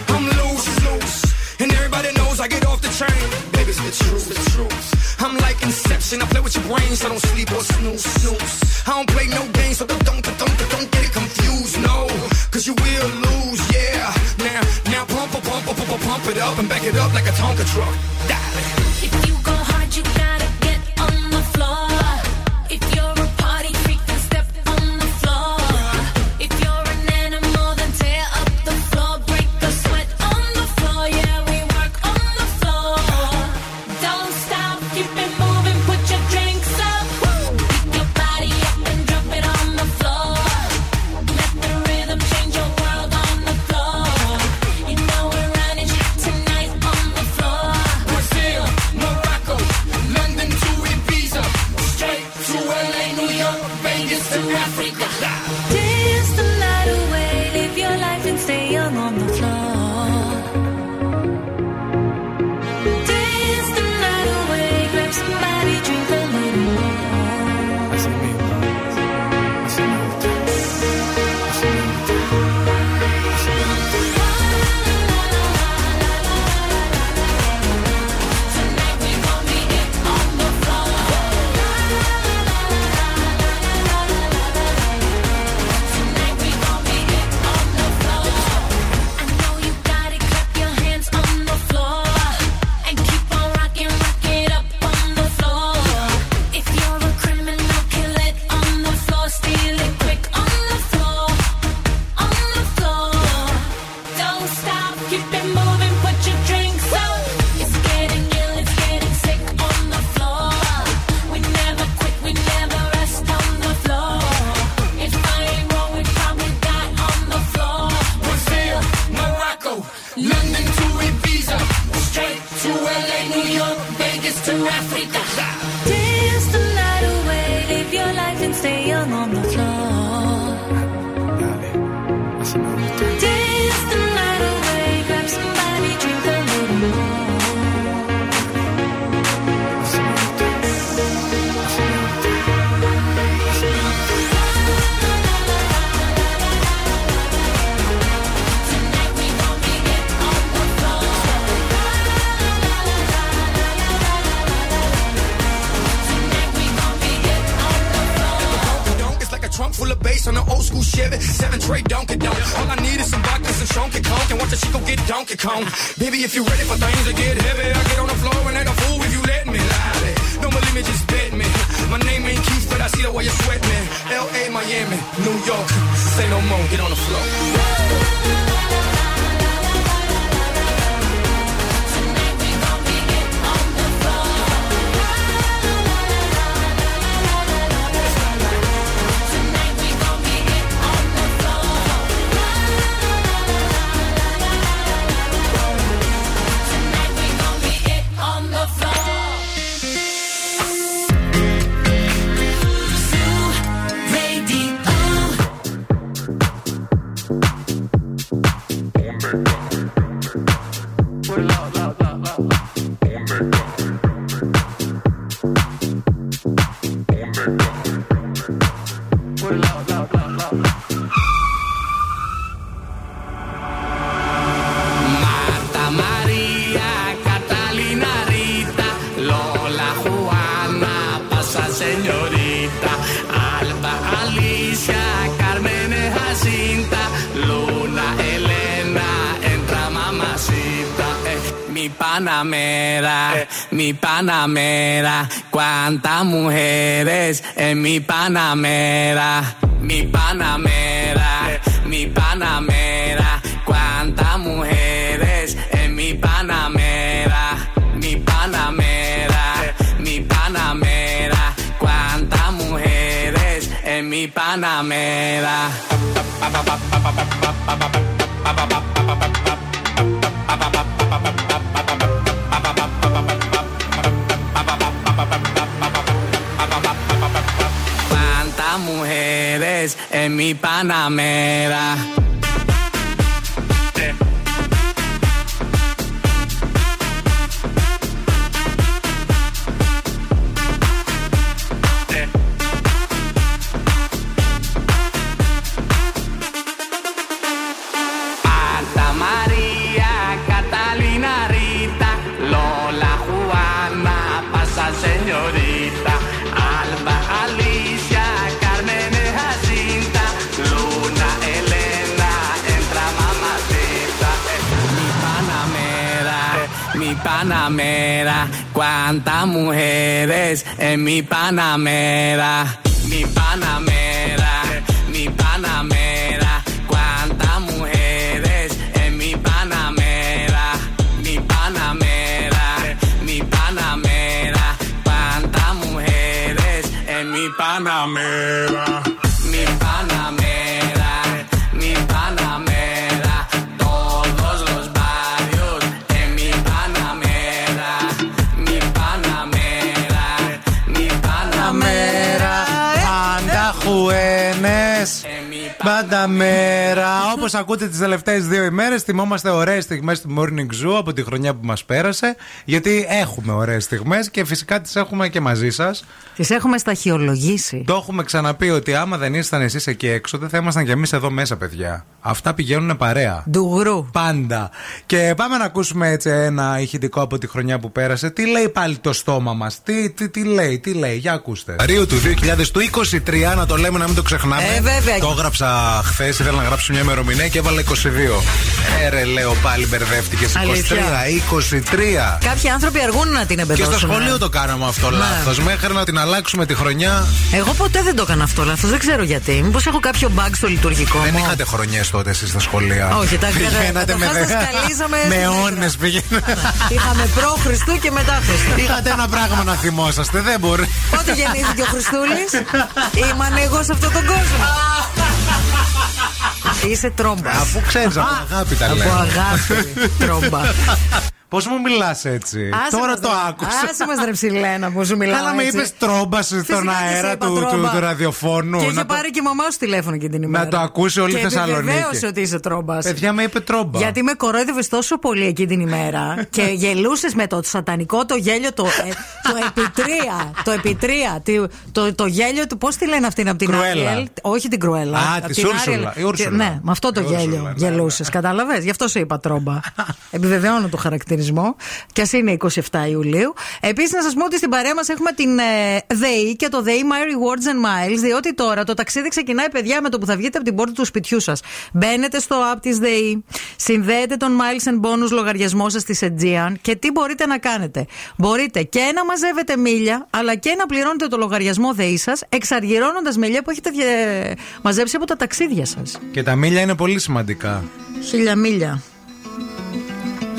I'm loose, loose, and everybody knows I get off the train. Baby, it's the truth, the truth. I'm like Inception, I play with your brain, so don't sleep or snooze, snooze. I don't play no games, so don't, don't, don't, don't get it confused, no. Cause you will lose, yeah. Now, now pump, pump, pump, pump, pump, it up and back it up like a Tonka truck. Darling. Bye now, man. Ανάμε. Πάντα χουένε. Πάντα μέρα. Όπως ακούτε τις τελευταίες δύο ημέρες, θυμόμαστε ωραίες στιγμές του Morning Zoo από τη χρονιά που μας πέρασε. Γιατί έχουμε ωραίες στιγμές και φυσικά τις έχουμε και μαζί σας. Τις έχουμε σταχυολογήσει. Το έχουμε ξαναπεί ότι άμα δεν ήσασταν εσείς εκεί έξω, δεν θα ήμασταν κι εμείς εδώ μέσα, παιδιά. Αυτά πηγαίνουν παρέα. Ντουγρού. Πάντα. Και πάμε να ακούσουμε έτσι ένα ηχητικό από τη χρονιά που πέρασε. Τι λέει πάλι το στόμα μας, τι, τι, τι λέει, τι λέει, για ακούστε. Ρίο του 2023, να το λέμε να μην το ξεχνάμε. Ε, βέβαια. Το έγραψα χθες, ήθελα να γράψω μια ημερομηνία και έβαλα 22. Έρε, λέω πάλι μπερδεύτηκες. 23, Αλήθεια. 23. Κάποιοι άνθρωποι αργούν να την Και εμπεδώσουν. στο σχολείο το κάναμε αυτό Ναι. λάθος. Μέχρι να την αλλάξουμε τη χρονιά. Εγώ ποτέ δεν το έκανα αυτό λάθος. Δεν ξέρω γιατί. Μήπως έχω κάποιο bug στο λειτουργικό Δεν μου. είχατε χρονιές τότε εσείς στα σχολεία. Όχι, τα Πηγαίνατε με καταρχάς δε- τα σκαλίζαμε Με στην όνε πηγαίνατε. Είχαμε προ Χριστού και μετά Χριστού. Είχατε ένα πράγμα να θυμόσαστε, δεν μπορεί. Πότε γεννήθηκε ο Χριστούλης. Ήμαν εγώ σε αυτόν τον κόσμο. Είσαι τρόμπας. Αφού ξέρεις, από αγάπη τα λέω. Από αγάπη, τρόμπα. Πώς μου μιλάς έτσι; Άσε Τώρα μας, το ρε. άκουσα. Άσε μας ρε ψηλένα που σου μιλάω Καλά, με έτσι. είπες τρόμπα στον Φυσικά και σε αέρα είπα του, του, τρόμπα. του ραδιοφώνου. Και Να είχε το- πάρει και η μαμά σου τηλέφωνο και την ημέρα. Να το ακούσει όλη η και Θεσσαλονίκη. επιβεβαίωσε ότι είσαι τρόμπας. Παιδιά με είπε τρόμπα. Γιατί με κορόιδευες τόσο πολύ εκεί την ημέρα <laughs> και γελούσες με το σατανικό το γέλιο, το, ε, το επιτρία. Το επιτρία. Το, το, το γέλιο του, πώς τη λένε αυτήν από την Κρουέλα. Άριελ; Όχι την Κρουέλα. Α, απ' της την Ούρσουλα. Άριελ. Η Ούρσουλα. Ναι, με αυτό το Η Ούρσουλα, γέλιο ναι, γελούσες. Κατάλαβες; Γι' αυτό σου είπα τρόμπα. <laughs> Επιβεβαιώνω το χαρακτηρισμό. Και ας είναι 27 Ιουλίου. Επίσης, να σας πω ότι στην παρέα μας έχουμε την ε, ΔΕΗ και το ΔΕΗ My Rewards and Miles, διότι τώρα το ταξίδι ξεκινάει, παιδιά, με το που θα βγείτε από την πόρτα του σπιτιού σας. Μπαίνετε στο app της ΔΕΗ, συνδέετε τον Miles and Bonus λογαριασμό σας στη Aegean και τι μπορείτε να κάνετε. Μπορείτε και να μαζεύετε μίλια, αλλά και να πληρώνετε το λογαριασμό ΔΕΗ σας, εξαργυρώνοντας μίλια που έχετε διε- μαζέψει από τα ταξίδια σας. Και τα μίλια είναι πολύ σημαντικά. Χίλια μίλια.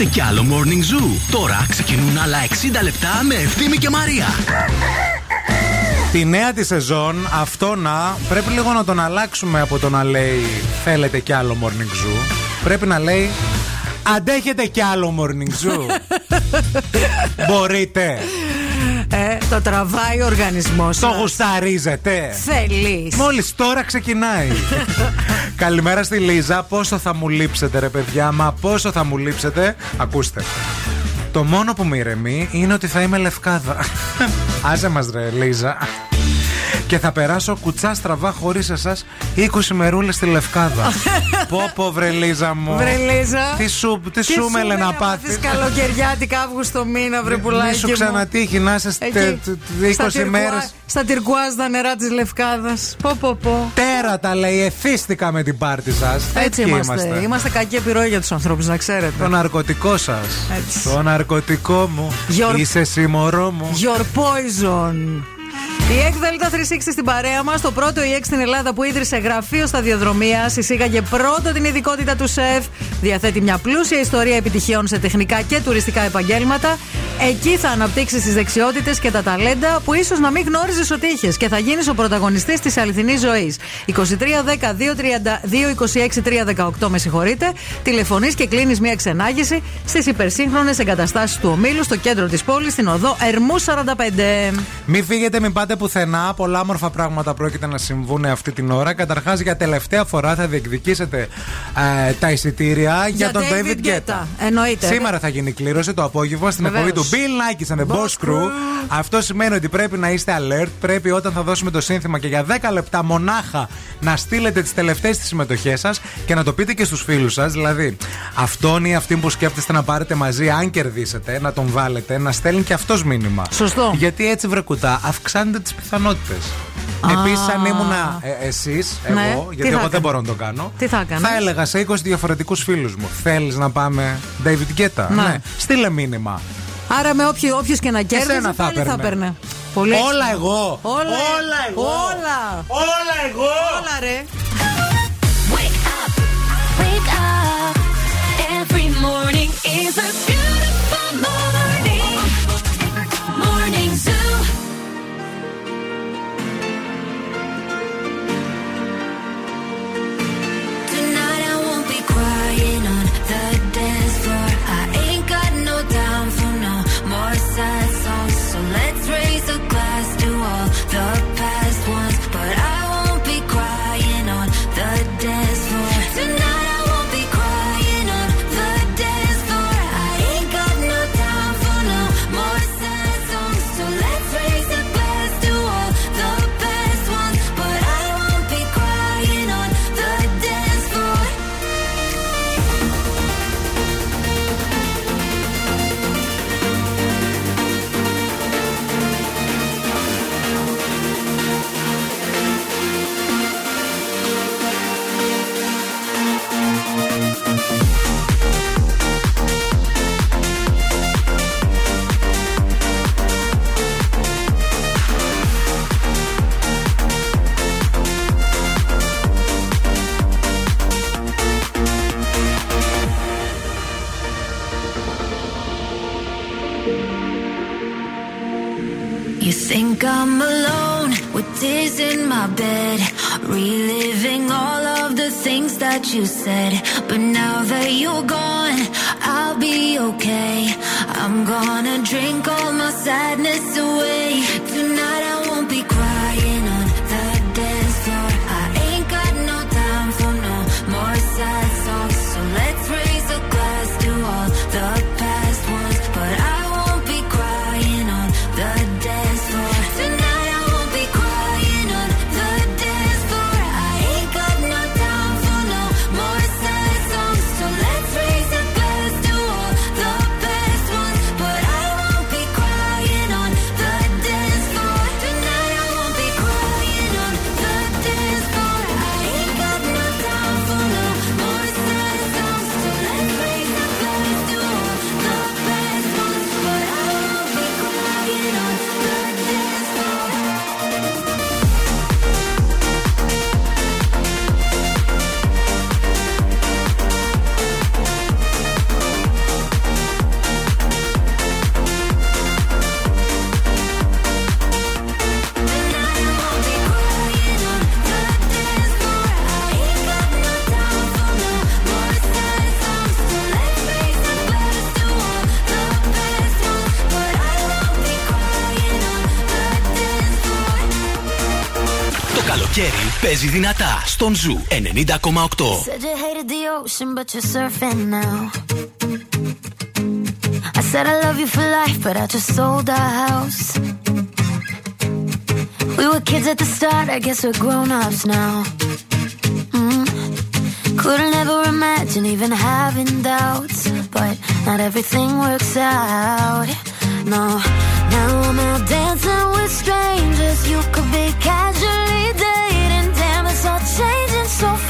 Θέλετε κι άλλο Morning Zoo; Τώρα ξεκινούν άλλα 60 λεπτά με Ευθύμη και Μαρία. Τη νέα τη σεζόν, αυτό να πρέπει λίγο να τον αλλάξουμε από το να λέει Θέλετε κι άλλο morning zoo. Πρέπει να λέει Αντέχετε κι άλλο morning zoo. <laughs> Μπορείτε. Ε, το τραβάει ο οργανισμός. Το γουσταρίζετε. Θέλεις. Μόλις τώρα ξεκινάει. <laughs> Καλημέρα στη Λίζα. Πόσο θα μου λείψετε, ρε παιδιά. Μα πόσο θα μου λείψετε. Ακούστε. Το μόνο που με ηρεμεί είναι ότι θα είμαι λευκάδα. <laughs> Άσε μας ρε Λίζα. Και θα περάσω κουτσά στραβά χωρίς εσάς 20 μερούλες στη λευκάδα. <laughs> πω πω βρε Λίζα μου. Βρε Λίζα. Τι σου, τι σου μέλε να πάθεις. Τη καλοκαιριάτικα Αύγουστο μήνα, βρε πουλάκι. Μη σου μου. ξανατύχει να είσαι Εκεί, τε- τε- στα 20 τυρκουά- μέρες. Στα τυρκουάζ τα νερά της Λευκάδας. Πω, πω, πω. Τέρατα λέει, εθίστηκα με την πάρτη σας. Έτσι είμαστε. Είμαστε κακή επιρροή για τους ανθρώπους, να ξέρετε. Το ναρκωτικό σας. Έτσι. Το ναρκωτικό μου. Your- Είσαι συμμορό μου. Your poison. Η ΕΚ Δέλτα 360 στην παρέα μας, το πρώτο η ΕΚ στην Ελλάδα που ίδρυσε γραφείο σταδιοδρομίας, εισήγαγε πρώτο την ειδικότητα του ΣΕΦ, διαθέτει μια πλούσια ιστορία επιτυχιών σε τεχνικά και τουριστικά επαγγέλματα. Εκεί θα αναπτύξεις τις δεξιότητες και τα ταλέντα που ίσως να μην γνώριζες ότι είχες και θα γίνεις ο πρωταγωνιστής της αληθινής ζωής. 2310-226-318, με συγχωρείτε. Τηλεφωνείς και κλείνεις μια ξενάγηση στις υπερσύγχρονες εγκαταστάσεις του ομίλου στο κέντρο της πόλης, στην οδό Ερμού 45. Μην φύγετε, μην πάτε πουθενά. Πολλά όμορφα πράγματα πρόκειται να συμβούν αυτή την ώρα. Καταρχάς, για τελευταία φορά θα διεκδικήσετε ε, τα εισιτήρια για, τον David Guetta. Εννοείται. Σήμερα θα γίνει η κλήρωση το απόγευμα στην Βεβαίως. εκπομπή του Bill Nike and the Boss Crew. Αυτό σημαίνει ότι πρέπει να είστε alert. Πρέπει όταν θα δώσουμε το σύνθημα και για 10 λεπτά μονάχα να στείλετε τις τελευταίες της συμμετοχές σας και να το πείτε και στους φίλους σας. Δηλαδή, αυτόν ή αυτήν που σκέφτεστε να πάρετε μαζί, αν κερδίσετε, να τον βάλετε, να στέλνει και αυτός μήνυμα. Σωστό. Γιατί έτσι βρε κουτά, αυξάνετε τι πιθανότητες. Α. Επίσης, αν ήμουν εσείς, Ναι, εγώ, τι γιατί θα εγώ δεν έκανες; μπορώ να το κάνω, Τι θα έκανες; θα έλεγα σε 20 διαφορετικούς φίλους μου. Θέλεις να πάμε David Guetta; Ναι. Στείλε μήνυμα. Άρα με όποιο όποιος και να κέρδιζε Εσένα θα πάλι θα έπαιρνε. έπαιρνε. Πολύ Όλα έξυπνο. εγώ. Όλα, Όλα εγώ. Όλα. Όλα εγώ. Όλα ρε. Wake up, wake up. Every morning is a my bed, reliving all of the things that you said. But now that you're gone, I'll be okay. I'm gonna drink all my sadness away. παίζει δυνατά στον Ζου 90,8. I said I love you for life, but I just sold our house. We were kids at the start, I guess we're grown ups now. Mm. Couldn't ever imagine even having doubts, but not everything works out. No, now I'm out dancing with strangers. You could be casually sans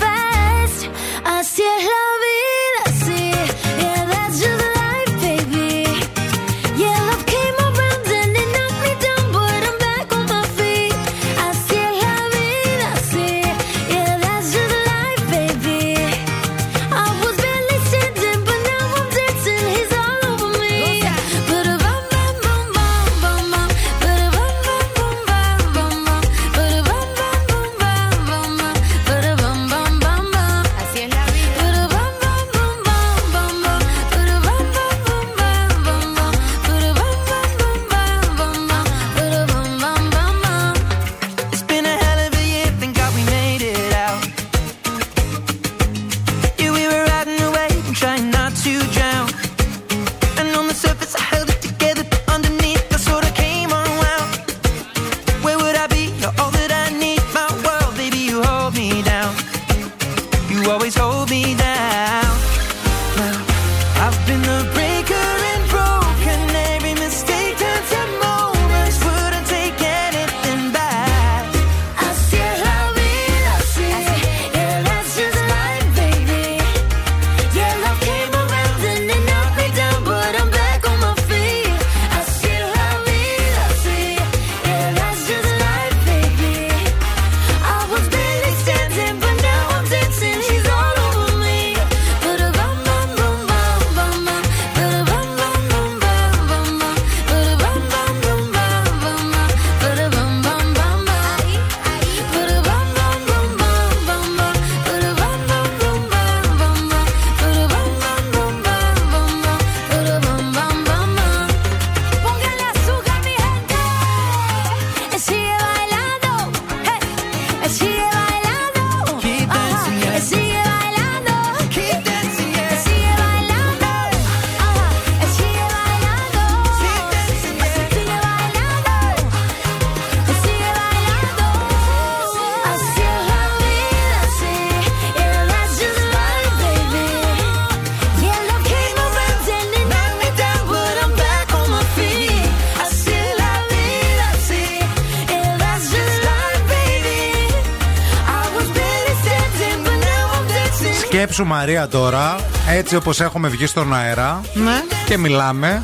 σου Μαρία τώρα, έτσι όπως έχουμε βγει στον αέρα ναι. και μιλάμε,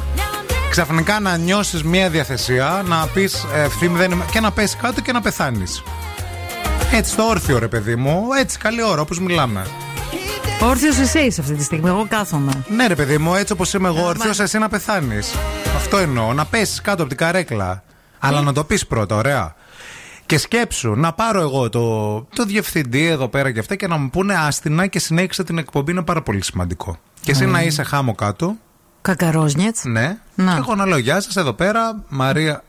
ξαφνικά να νιώσεις μία διαθεσία, να πεις ε, ευθύ και να πέσει κάτω και να πεθάνεις. Έτσι το όρθιο ρε παιδί μου, έτσι καλή ώρα όπως μιλάμε. Όρθιος εσύ αυτή τη στιγμή, εγώ κάθομαι. Ναι, ρε παιδί μου, έτσι όπως είμαι εγώ, όρθιος εσύ να πεθάνεις. Αυτό εννοώ, να πέσεις κάτω από την καρέκλα. Αλλά να το πεις πρώτα, ωραία. Και σκέψου να πάρω εγώ το, το διευθυντή εδώ πέρα και αυτά και να μου πούνε άστινα και συνέχισε την εκπομπή. Είναι πάρα πολύ σημαντικό. Και εσύ Mm. να είσαι χάμω κάτω. Κακαρόσνιετ. Ναι. Να. Και εγώ να λέω γεια σας εδώ πέρα, Μαρία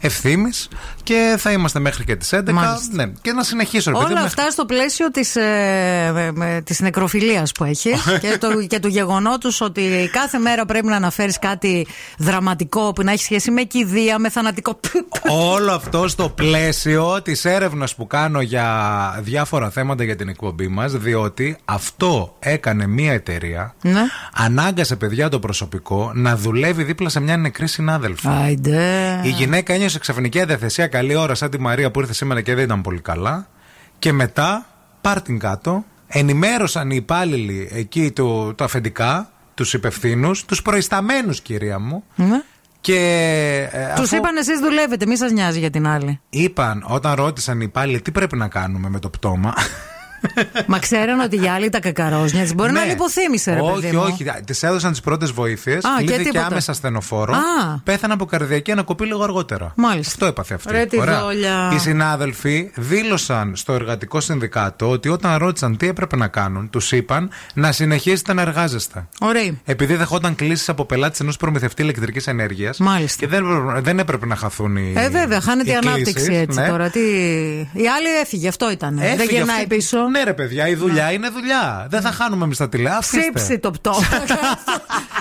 Ευθύμης. Και θα είμαστε μέχρι και τις 11. Μάλιστα. Ναι. Και να συνεχίσω, ρε παιδί Όλα μου, αυτά στο πλαίσιο της, ε, με- της νεκροφιλίας που έχεις και, το, και του γεγονότους ότι κάθε μέρα πρέπει να αναφέρεις κάτι δραματικό που να έχει σχέση με κηδεία, με θανατικό. Όλο αυτό στο πλαίσιο της έρευνας που κάνω για διάφορα θέματα για την εκπομπή μας, διότι αυτό έκανε μία εταιρεία. ναι. Ανάγκασε παιδιά το προσωπικό να δουλεύει δίπλα σε μια νεκρή συνάδελφη. Άιντε. Η γυναίκα ένιωσε ξαφνική αδεθεσία καλή ώρα σαν τη Μαρία που ήρθε σήμερα και δεν ήταν πολύ καλά. Και μετά, πάρ την κάτω, ενημέρωσαν οι υπάλληλοι εκεί το, το αφεντικά, τους υπευθύνους, τους προϊσταμένους, κυρία μου. Ναι. Και ε, Τους αφού είπαν εσείς δουλεύετε, μη σας νοιάζει για την άλλη. είπαν, όταν ρώτησαν οι υπάλληλοι τι πρέπει να κάνουμε με το πτώμα; Μα ξέραν ότι για άλλη τα κακαρόσνια της μπορεί να Ναι. λιποθύμησε, ρε όχι, παιδί μου. όχι. Τη έδωσαν τις πρώτες βοήθειες. Α, και Κλείθηκε τίποτα. άμεσα στενοφόρο. Α. Πέθανε από καρδιακή ανακοπή λίγο αργότερα. Μάλιστα. Αυτό έπαθε αυτή. Ρε τη Ωραία. δόλια. Οι συνάδελφοι δήλωσαν στο εργατικό συνδικάτο ότι όταν ρώτησαν τι έπρεπε να κάνουν, τους είπαν να συνεχίσετε να εργάζεστε. Ωραία. Επειδή δεχόταν κλήσεις από πελάτες ενός προμηθευτή ηλεκτρικής ενέργειας. Μάλιστα. Και δεν, έπρεπε- δεν έπρεπε να χαθούν οι. Ε, βέβαια, χάνεται η οι ανάπτυξη κλήσεις, έτσι ναι. τώρα. Τι... Η άλλη έφυγε, αυτό ήταν. δεν Έφυγε γεννάει αυτή- πίσω. Ναι, ρε παιδιά, η δουλειά είναι δουλειά. Δεν θα χάνουμε εμείς τα τηλεά. αφήστε. Ψήψει το πτώμα.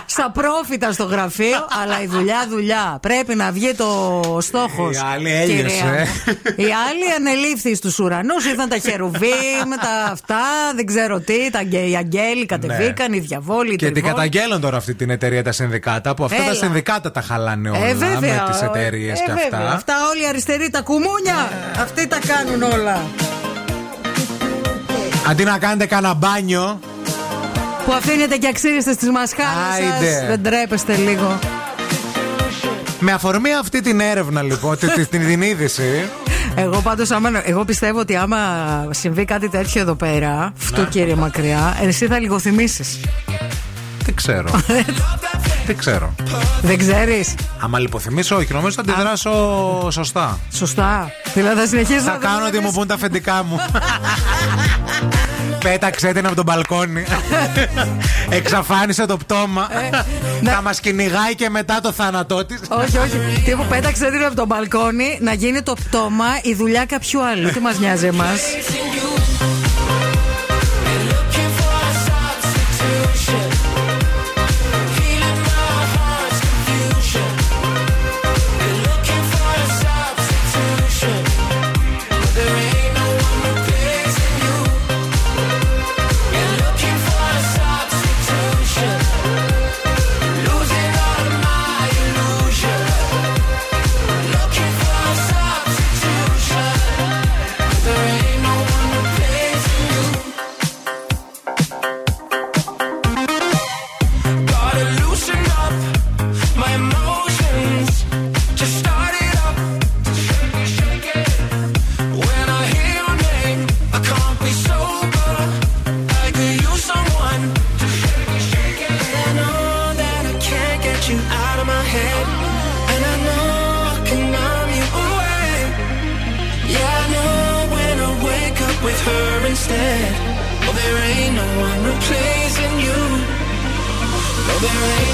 Στα πρόφητα στο γραφείο, αλλά η δουλειά δουλειά. Πρέπει να βγει το στόχος. Η άλλη έλειωσε. Η άλλη ανελήφθη στους ουρανούς, ήρθαν τα χερουβίμ, τα αυτά, δεν ξέρω τι. Τα, αγγέ- οι αγγέλοι κατεβήκαν, οι διαβόλοι, οι Ναι. Και την τριβόλοι. καταγγέλνουν τώρα αυτή την εταιρεία τα συνδικάτα που αυτά τα Έλα. συνδικάτα τα χαλάνε όλα Ε, βέβαια. με τις εταιρείες ε, και βέβαια. αυτά. Αυτά όλοι οι αριστεροί τα κουμούνια. Αυτοί τα κάνουν όλα. Αντί να κάνετε κανένα μπάνιο. Που αφήνετε και αξίριστες στι μασχάλες Άιντε. σα. Δεν τρέπεστε λίγο. Με αφορμή αυτή την έρευνα λοιπόν, τη- τη- την, την είδηση. Εγώ πάντως, εγώ πιστεύω ότι άμα συμβεί κάτι τέτοιο εδώ πέρα, αυτό Ναι. κύριε Μακριά, εσύ θα λιγοθυμήσεις. Δεν ξέρω. <laughs> Δεν ξέρω. Δεν ξέρεις; Άμα λιποθυμίσω, όχι, νομίζω θα αντιδράσω σωστά. Σωστά. Δηλαδή θα συνεχίσει Θα κάνω ό,τι μου πούν τα αφεντικά μου. <laughs> Πέταξε την από τον μπαλκόνι. <laughs> Εξαφάνισε το πτώμα. Θα μας κυνηγάει και μετά το θάνατό της. όχι, όχι. Τι που πέταξε την από τον μπαλκόνι να γίνει το πτώμα η δουλειά κάποιου άλλου. Τι μας νοιάζει εμάς; Gotta there ain't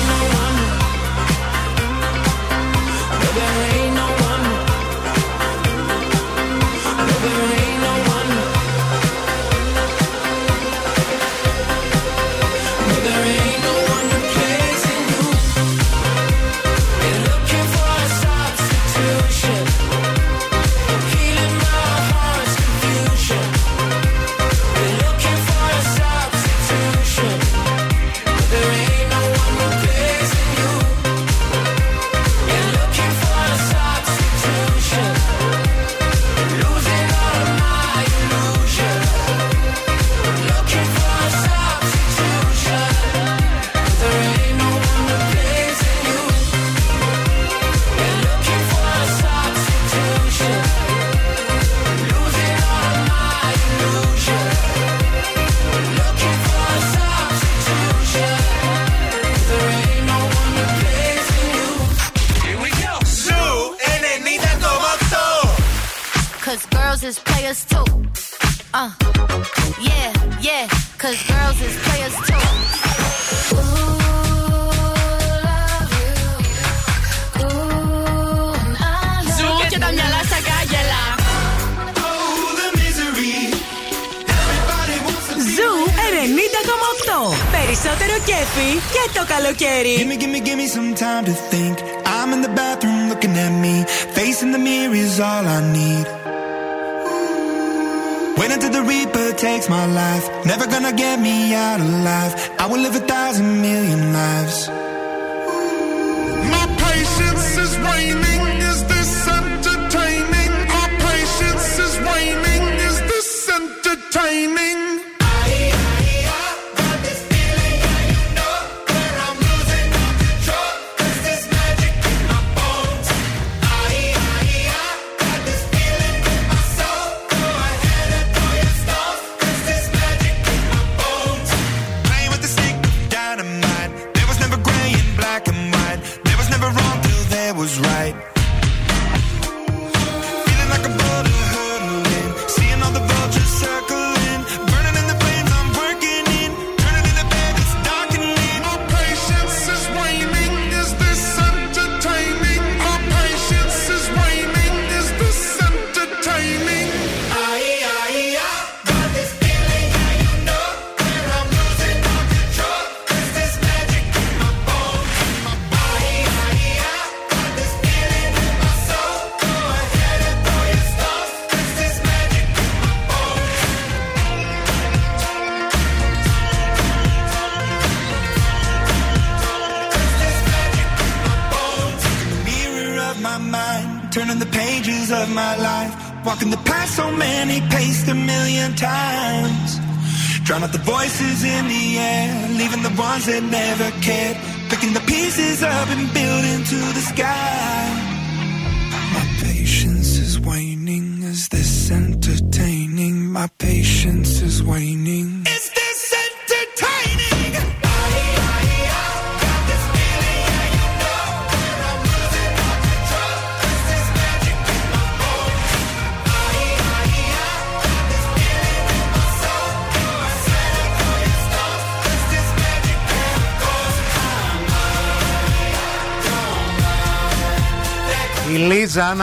Περισσότερο κέφι και το καλοκαίρι. Gimme, gimme, gimme some time to think. I'm in the bathroom looking at me. Facing the mirror is all I need. Wait until the Reaper takes my life. Never gonna get me out alive. I will live a thousand million lives.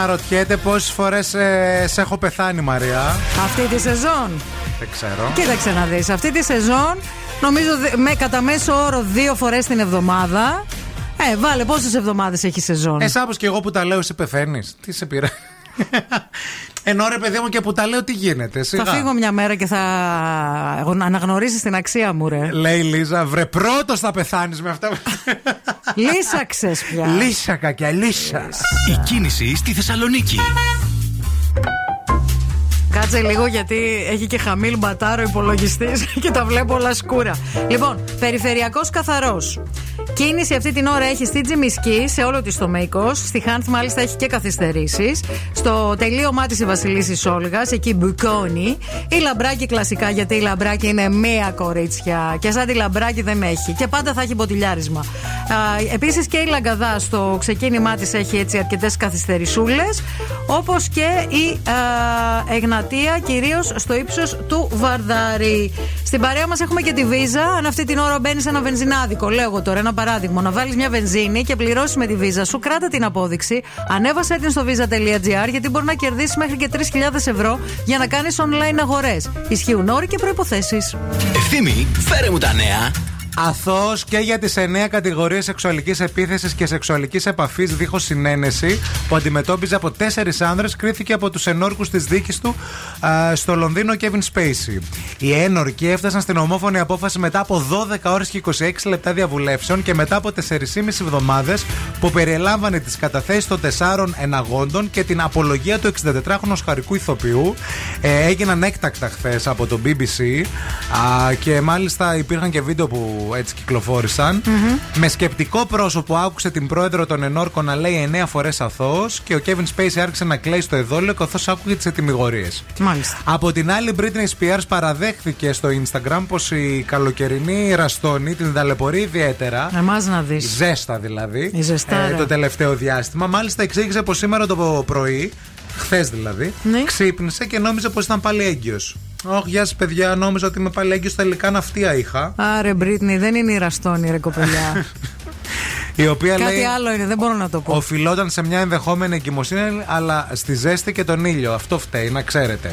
Αναρωτιέται πόσες φορές σε έχω πεθάνει, Μαρία. Αυτή τη σεζόν. Δεν ξέρω. Κοίταξε να δεις Αυτή τη σεζόν νομίζω δε- με κατά μέσο όρο δύο φορές την εβδομάδα. Ε, βάλε πόσες εβδομάδες έχει σεζόν. Ε, σαν πως και εγώ που τα λέω, εσύ πεθαίνεις. Τι σε πειρά. <laughs> Ενώ ρε παιδί μου και που τα λέω, τι γίνεται. Θα Σιγά. φύγω μια μέρα και θα αναγνωρίσεις την αξία μου, ρε. Λέει η Λίζα, βρε πρώτος θα πεθάνεις με αυτά. <laughs> Λύσαξες πια. Λύσα κακιά, λύσα. Η κίνηση στη Θεσσαλονίκη. Κάτσε λίγο γιατί έχει και χαμήλ μπατάρο υπολογιστής <laughs> και τα βλέπω όλα σκούρα. Λοιπόν, περιφερειακός καθαρός. Κίνηση αυτή την ώρα έχει στη Τζιμισκή, σε όλο της το Μέικος. Στη Χάνθ, μάλιστα, έχει και καθυστερήσεις. Στο τελείωμά της η Βασιλίση Όλγας, εκεί μπουκώνει. Η λαμπράκι κλασικά, γιατί η λαμπράκι είναι μία κορίτσια. Και σαν τη λαμπράκι δεν έχει. Και πάντα θα έχει μποτιλιάρισμα. Επίσης και η Λαγκαδά στο ξεκίνημά της έχει έτσι αρκετές καθυστερησούλες. Όπως και η α, Εγνατία, κυρίως στο ύψος του Βαρδάρη. Στην παρέα μας έχουμε και τη Βίζα. Αν αυτή την ώρα μπαίνεις σε ένα βενζινάδικο, λέω εγώ τώρα ένα παράδειγμα, να βάλεις μια βενζίνη και πληρώσεις με τη Βίζα σου, κράτα την απόδειξη, ανέβασε την στο visa.gr γιατί μπορεί να κερδίσεις μέχρι και 3.000 ευρώ για να κάνεις online αγορές. Ισχύουν όροι και προποθέσει. Ευθύμη, φέρε μου τα νέα. Αθώος και για τις εννέα κατηγορίες σεξουαλικής επίθεσης και σεξουαλικής επαφής δίχως συνένεση που αντιμετώπιζε από τέσσερις άνδρες, κρίθηκε από τους ενόρκους της δίκης του α, στο Λονδίνο Kevin Spacey. Οι ένορκοι έφτασαν στην ομόφωνη απόφαση μετά από 12 ώρες και 26 λεπτά διαβουλεύσεων και μετά από 4,5 εβδομάδες που περιελάμβανε τις καταθέσεις των τεσσάρων εναγόντων και την απολογία του 64χρονου χαρικού ηθοποιού. Ε, έγιναν έκτακτα χθες από το BBC α, και μάλιστα υπήρχαν και βίντεο που έτσι κυκλοφόρησαν. Mm-hmm. Με σκεπτικό πρόσωπο άκουσε την πρόεδρο των Ενόρκων να λέει 9 φορές αθώος και ο Kevin Spacey άρχισε να κλαίει στο εδόλιο καθώς άκουγε τις ετοιμιγορίες. Μάλιστα. Από την άλλη, Britney Spears παραδέχθηκε στο Instagram πως η καλοκαιρινή ραστόνη την ταλαιπωρεί ιδιαίτερα. Εμά να δεις. Ζέστα δηλαδή. Η ε, το τελευταίο διάστημα. Μάλιστα εξήγησε πως σήμερα το πρωί χθες δηλαδή, ναι. ξύπνησε και νόμιζε πως ήταν πάλι έγκυος. Όχι, γεια σας, παιδιά. Νόμιζα ότι είμαι πάλι έγκυος στα υλικά ναυτία είχα. Άρε, Μπρίτνη, δεν είναι η ραστόνη, ρε κοπελιά. <laughs> Η οποία Κάτι λέει, άλλο είναι, δεν μπορώ να το πω. Οφειλόταν σε μια ενδεχόμενη εγκυμοσύνη, αλλά στη ζέστη και τον ήλιο. Αυτό φταίει, να ξέρετε.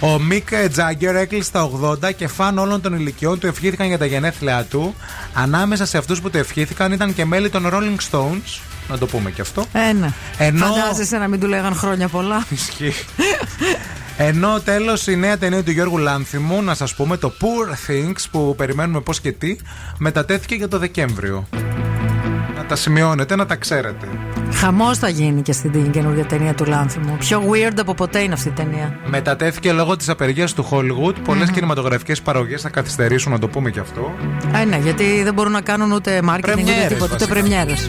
Ο Μικ Τζάγκερ έκλεισε τα 80 και φαν όλων των ηλικιών του ευχήθηκαν για τα γενέθλιά του. Ανάμεσα σε αυτούς που του ευχήθηκαν ήταν και μέλη των Rolling Stones. Να το πούμε και αυτό. Ένα. Ενώ... Φαντάζεσαι να μην του λέγαν χρόνια πολλά. Ισχύει. <laughs> Ενώ τέλος η νέα ταινία του Γιώργου Λάνθιμου, να σας πούμε το Poor Things που περιμένουμε πώς και τι, μετατέθηκε για το Δεκέμβριο. Να τα σημειώνετε, να τα ξέρετε. Χαμός θα γίνει και στην καινούργια ταινία του Λάνθιμου. Πιο weird από ποτέ είναι αυτή η ταινία. Μετατέθηκε λόγω της απεργίας του Hollywood. Πολλές mm-hmm. κινηματογραφικές παραγωγές θα καθυστερήσουν, να το πούμε και αυτό. Ε, ναι, γιατί δεν μπορούν να κάνουν ούτε marketing ούτε τίποτα, ούτε πρεμιέρες.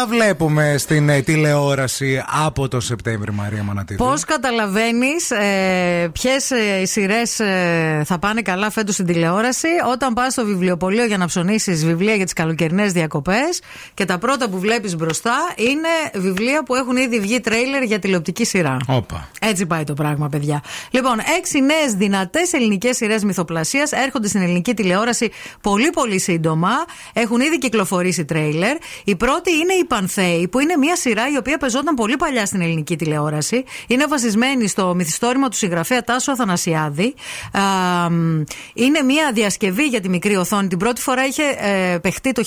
Θα βλέπουμε στην ε, τηλεόραση από το Σεπτέμβρη, Μαρία Μανατίδου. Πώς καταλαβαίνεις ε, ποιες ε, σειρές ε, θα πάνε καλά φέτος στην τηλεόραση; Όταν πας στο βιβλιοπωλείο για να ψωνίσεις βιβλία για τις καλοκαιρινές διακοπές και τα πρώτα που βλέπεις μπροστά είναι βιβλία που έχουν ήδη βγει τρέιλερ για τηλεοπτική σειρά. Όπα. Έτσι πάει το πράγμα, παιδιά. Λοιπόν, έξι νέες δυνατές ελληνικές σειρές μυθοπλασίας έρχονται στην ελληνική τηλεόραση πολύ πολύ σύντομα. Έχουν ήδη κυκλοφορήσει τρέιλερ. Η πρώτη είναι η Πανθέη, που είναι μια σειρά η οποία πεζόταν πολύ παλιά στην ελληνική τηλεόραση. Είναι βασισμένη στο μυθιστόρημα του συγγραφέα Τάσου Αθανασιάδη. Α, μ, είναι μια διασκευή για τη μικρή οθόνη. Την πρώτη φορά είχε ε, παιχτεί το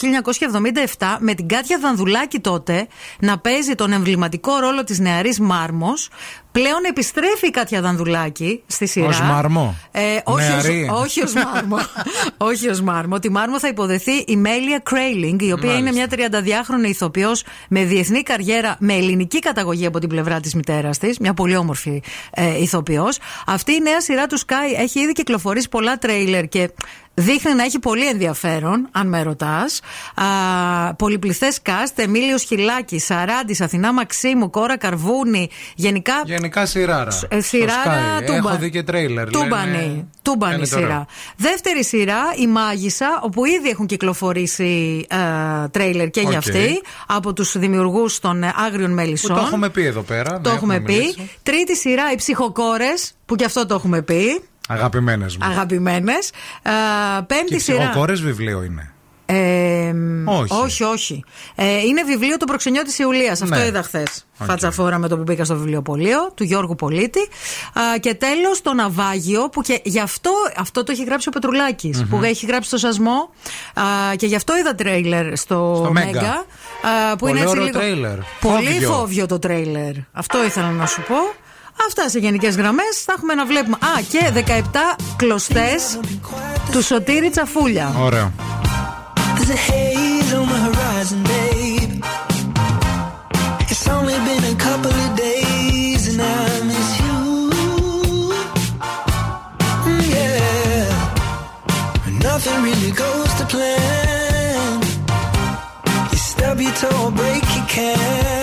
1977 με την Κάτια Δανδουλάκη τότε να παίζει τον εμβληματικό ρόλο της νεαρής Μάρμος Πλέον επιστρέφει η Κάτια Δανδουλάκη στη σειρά. Ως Μάρμο; Ε, όχι, Νεαρή. ως, όχι ως Μάρμο. <laughs> όχι ως Μάρμο. Τη Μάρμο θα υποδεθεί η Μέλια Κρέιλινγκ, η οποία είναι μια 32χρονη ηθοποιός με διεθνή καριέρα, με ελληνική καταγωγή από την πλευρά της μητέρας της. Μια πολύ όμορφη ε, ηθοποιός. Αυτή η νέα σειρά του Sky έχει ήδη κυκλοφορήσει πολλά τρέιλερ και Δείχνει να έχει πολύ ενδιαφέρον, αν με ρωτάς. Πολυπληθές cast, Εμίλιο Χιλάκη, Σαράντης, Αθηνά Μαξίμου, Κόρα Καρβούνη. Γενικά. Γενικά σειράρα. Ε, σειράρα Στο Sky. τούμπα. Έχω δει και τρέιλερ. Τούμπανη. λένε- Τούμπανη είναι σειρά. ωραίο. Δεύτερη σειρά, η Μάγισσα, όπου ήδη έχουν κυκλοφορήσει ε, τρέιλερ και για Οκ. αυτή από τους δημιουργούς των ε, Άγριων Που Μελισσών. το έχουμε πει εδώ πέρα. Το ναι, έχουμε πει. μιλήσει. Τρίτη σειρά, οι Ψυχοκόρες, που και αυτό το έχουμε πει. Αγαπημένες μου. Αγαπημένες. Πέμπτη Και σειρά. ψυχοκόρες βιβλίο είναι. Ε, Όχι. όχι, όχι. Ε, είναι βιβλίο του προξενιώτη Ιουλίας. Αυτό Ναι. είδα χθες. Οκ. Φατσαφόρα με το που μπήκα στο βιβλιοπωλείο του Γιώργου Πολίτη. Α, και τέλος το ναυάγιο που και γι' αυτό, αυτό το έχει γράψει ο πετρουλακη Μμμ. που έχει γράψει το σασμό. Α, και γι' αυτό είδα τρέιλερ στο, Στο Μέγκα. Μέγκα. α, που Πολύ είναι έτσι ωραίο λίγο. τρέιλερ. Πολύ Φόβιο. φόβιο το τρέιλερ. Αυτό ήθελα να σου πω. Αυτά σε γενικέ γραμμέ. Θα έχουμε να βλέπουμε. Α, και 17 κλωστέ του Σωτήρη Τσαφούλια. Ωραίο. There's a haze on the horizon, babe. It's only been a couple of days and I miss you. Mm, Yeah. Nothing really goes to plan. You stub your toe or break your camera.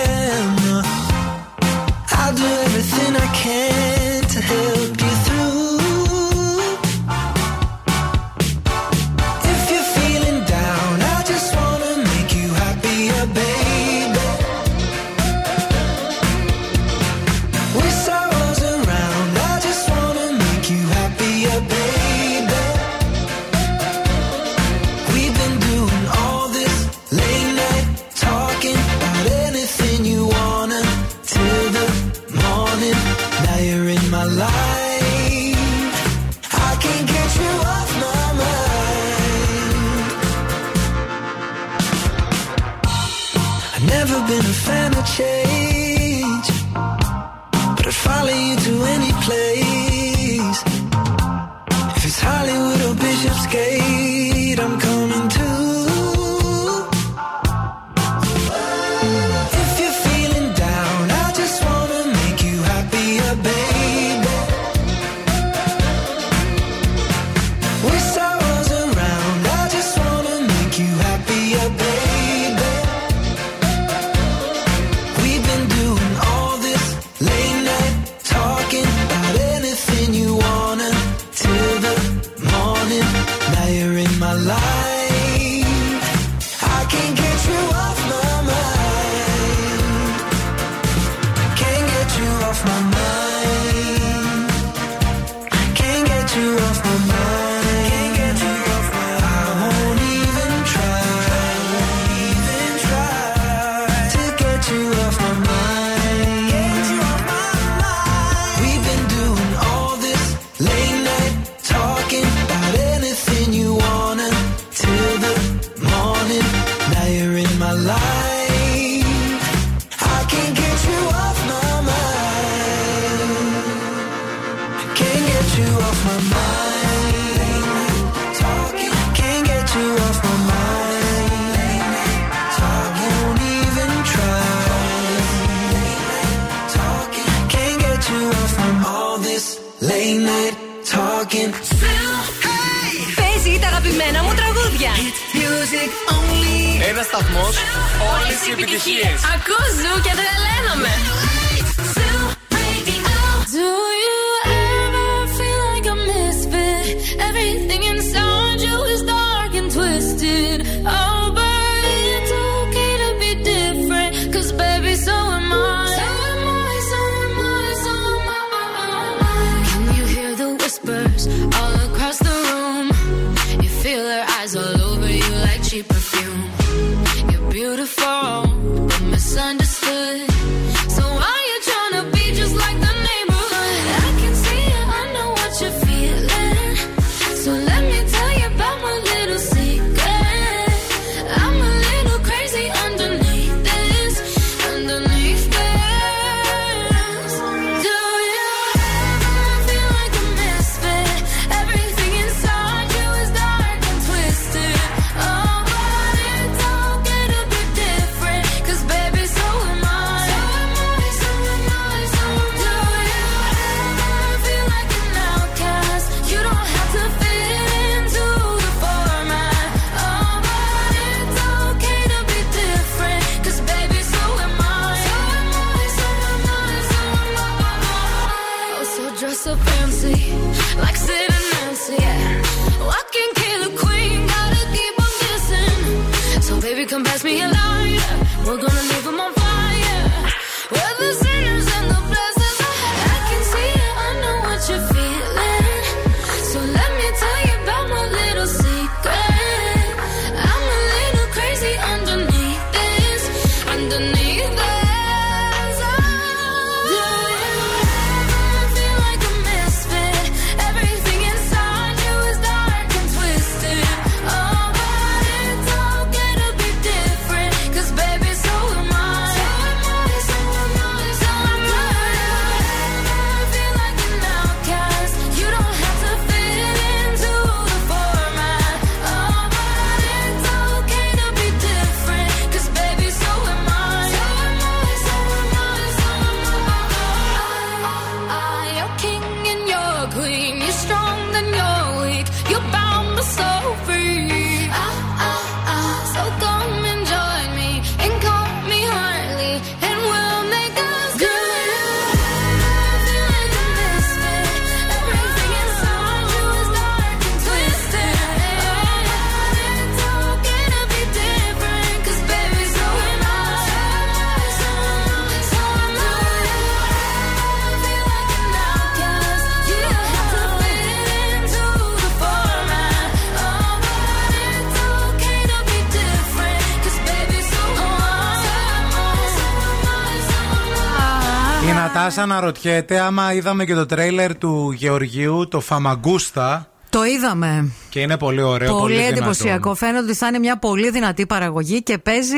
Am I. Η Νατάσα αναρωτιέται άμα είδαμε και το τρέιλερ του Γεωργίου, το Φαμαγκούστα. Το είδαμε. Και είναι πολύ ωραίο. Πολύ, δυνατό. εντυπωσιακό. Φαίνεται ότι θα είναι μια πολύ δυνατή παραγωγή και παίζει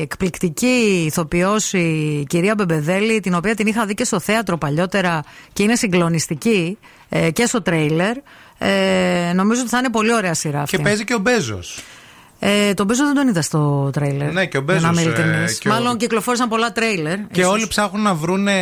εκπληκτική ηθοποιό η κυρία Μπεμπεδέλη, την οποία την είχα δει και στο θέατρο παλιότερα και είναι συγκλονιστική ε, και στο τρέιλερ. Ε, νομίζω ότι θα είναι πολύ ωραία σειρά αυτή. Και παίζει και ο Μπέζος. Ε, τον Μπέζο δεν τον είδα στο τρέιλερ. Ναι, και ο για να είμαι Μπέζος, ε, ειλικρινής. και ο- Μάλλον κυκλοφόρησαν πολλά τρέιλερ. Και ίσως. όλοι ψάχνουν να βρούνε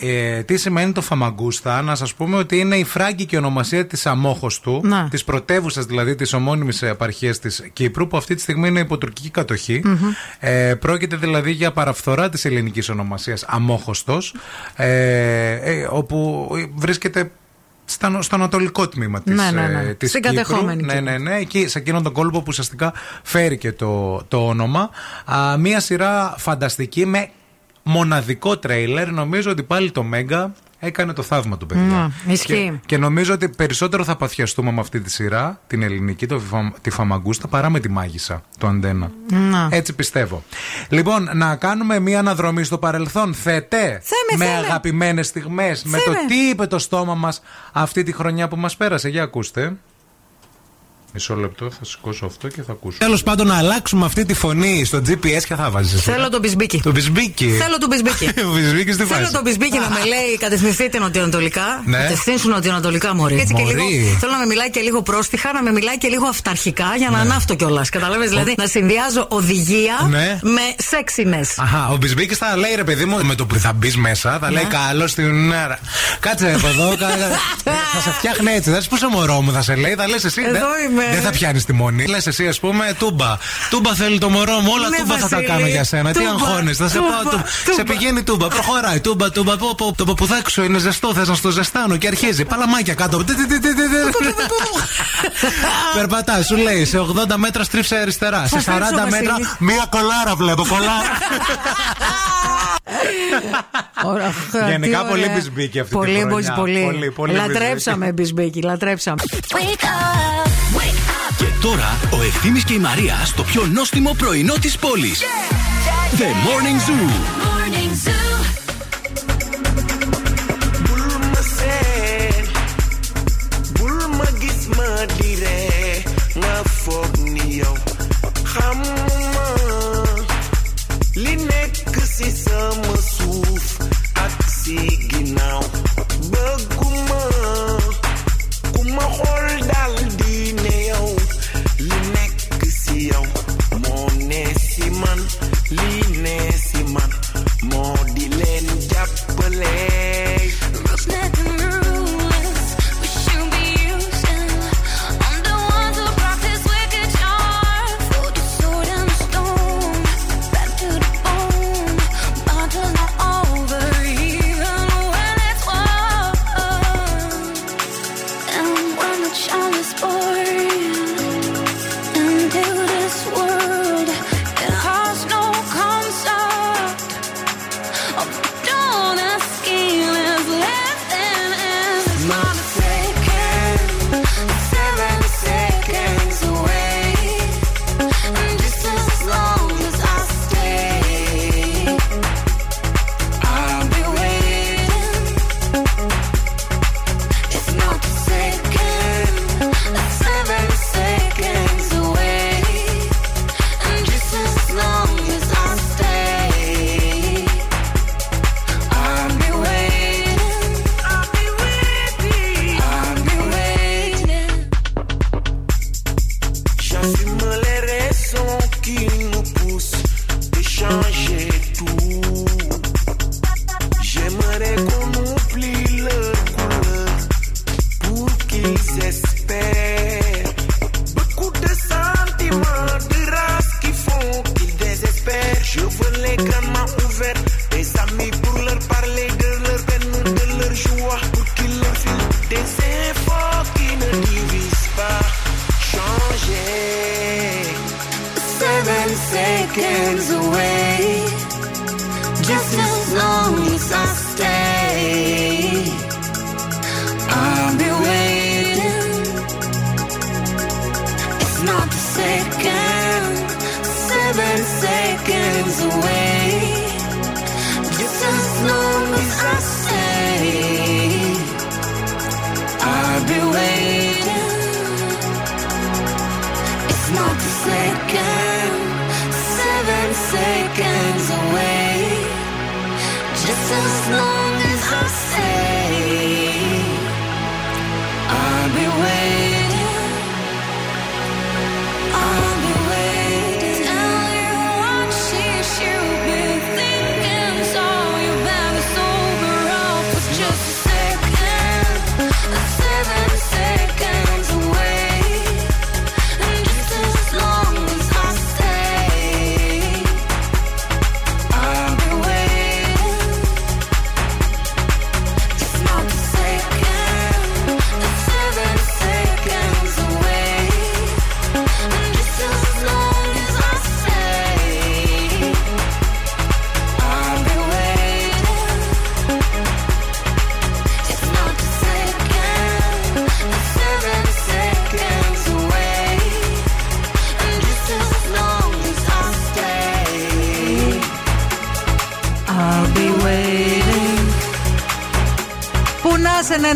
ε, τι σημαίνει το Φαμαγκούστα. Να σας πούμε ότι είναι η φράγκικη ονομασία της Αμόχωστου, Να. της πρωτεύουσας δηλαδή της ομώνυμη επαρχίας της Κύπρου, που αυτή τη στιγμή είναι υπό τουρκική κατοχή. Μμμ. Ε, πρόκειται δηλαδή για παραφθορά της ελληνικής ονομασίας Αμόχωστος, ε, ε, όπου βρίσκεται στα, στο ανατολικό τμήμα της, Ναι, ναι, ναι. ε, της Στην Κύπρου. κατεχόμενη Ναι, Κύπρο. ναι, ναι. Εκεί, σε εκείνον τον κόλπο που ουσιαστικά φέρει και το, το όνομα. Α, μία σειρά φανταστική με μοναδικό τρέιλερ. Νομίζω ότι πάλι το Μέγκα έκανε το θαύμα του παιδιά. Ναι, ισχύει. Και, και νομίζω ότι περισσότερο θα παθιαστούμε με αυτή τη σειρά, την ελληνική, το, Φα- τη Φαμαγκούστα, παρά με τη Μάγισσα, το Αντένα. Να. Έτσι πιστεύω. Λοιπόν, να κάνουμε μία αναδρομή στο παρελθόν. Θέτε Θέμε, με θέμε. αγαπημένες στιγμές, με το Θέμε. τι είπε το στόμα μας αυτή τη χρονιά που μας πέρασε. Για ακούστε. Μισό λεπτό, θα σηκώσω αυτό και θα ακούσω. Τέλος πάντων, να αλλάξουμε αυτή τη φωνή στο GPS και θα βάζεις. Θέλω τον Μπισμπίκι. Το μπισμπίκι. Θέλω τον Μπισμπίκι. <laughs> Ο Μπισμπίκης τι Θέλω φάση. τον Μπισμπίκι να με λέει κατευθυνθείτε νοτιοανατολικά. Ναι. Κατευθύνσου νοτιοανατολικά, Μωρή. Έτσι και Μωρή. λίγο, θέλω να με μιλάει και λίγο πρόστιχα, να με μιλάει και λίγο αυταρχικά για να ανάφτω κιόλας. Καταλαβες, δηλαδή να συνδυάζω οδηγία Ναι. με sexiness. Αχα, ο Μπισμπίκης θα λέει ρε παιδί μου, με το που θα μπεις μέσα, θα λέει καλώς την μέρα. Κάτσε από εδώ, κα- <laughs> θα σε φτιάχνει έτσι. Δεν σου πόσο μωρό μου θα σε λέει, θα λες εσύ. Εδώ είμαι. Πούμε. Δεν θα πιάνεις τη μονή. Λες εσύ, ας πούμε, τούμπα. Τούμπα θέλει το μωρό μου, όλα Ναι, τούμπα θα τα Βασίλη. κάνω για σένα. Τι Τούμπα, αγχώνεσαι, θα σε τούμπα, πάω. τούμπα. τούμπα. Σε πηγαίνει τούμπα, προχωράει. Τούμπα, τούμπα. Πω, πω, το παπουδάκι σου είναι ζεστό, θες να στο ζεστάνω και αρχίζει. Παλαμάκια κάτω. Τι, τι, τι, τι, τι, τι. Περπατάς, σου λέει σε 80 μέτρα στρίψε αριστερά. Σε Θα 40 φέρσω, μέτρα Βασίλη. μία κολάρα βλέπω. Κολάρα. Ωραία, Γενικά τι πολύ ωραία. μπισμπίκι αυτή τη πολύ, χρονιά. Πολύ, Πολύ, πολύ Λατρέψαμε μπισμπίκι, λατρέψαμε. Και τώρα ο Ευθύμης και η Μαρία στο πιο νόστιμο πρωινό της πόλης. The Morning Zoo. Morning Zoo. bul ma seet bul ma gis ma dire nga foog ni yow xamuma li nekk si sama suuf ak si ginnaaw bëgguma ku ma xool dal si yow moo ne man li ne si man moo di leen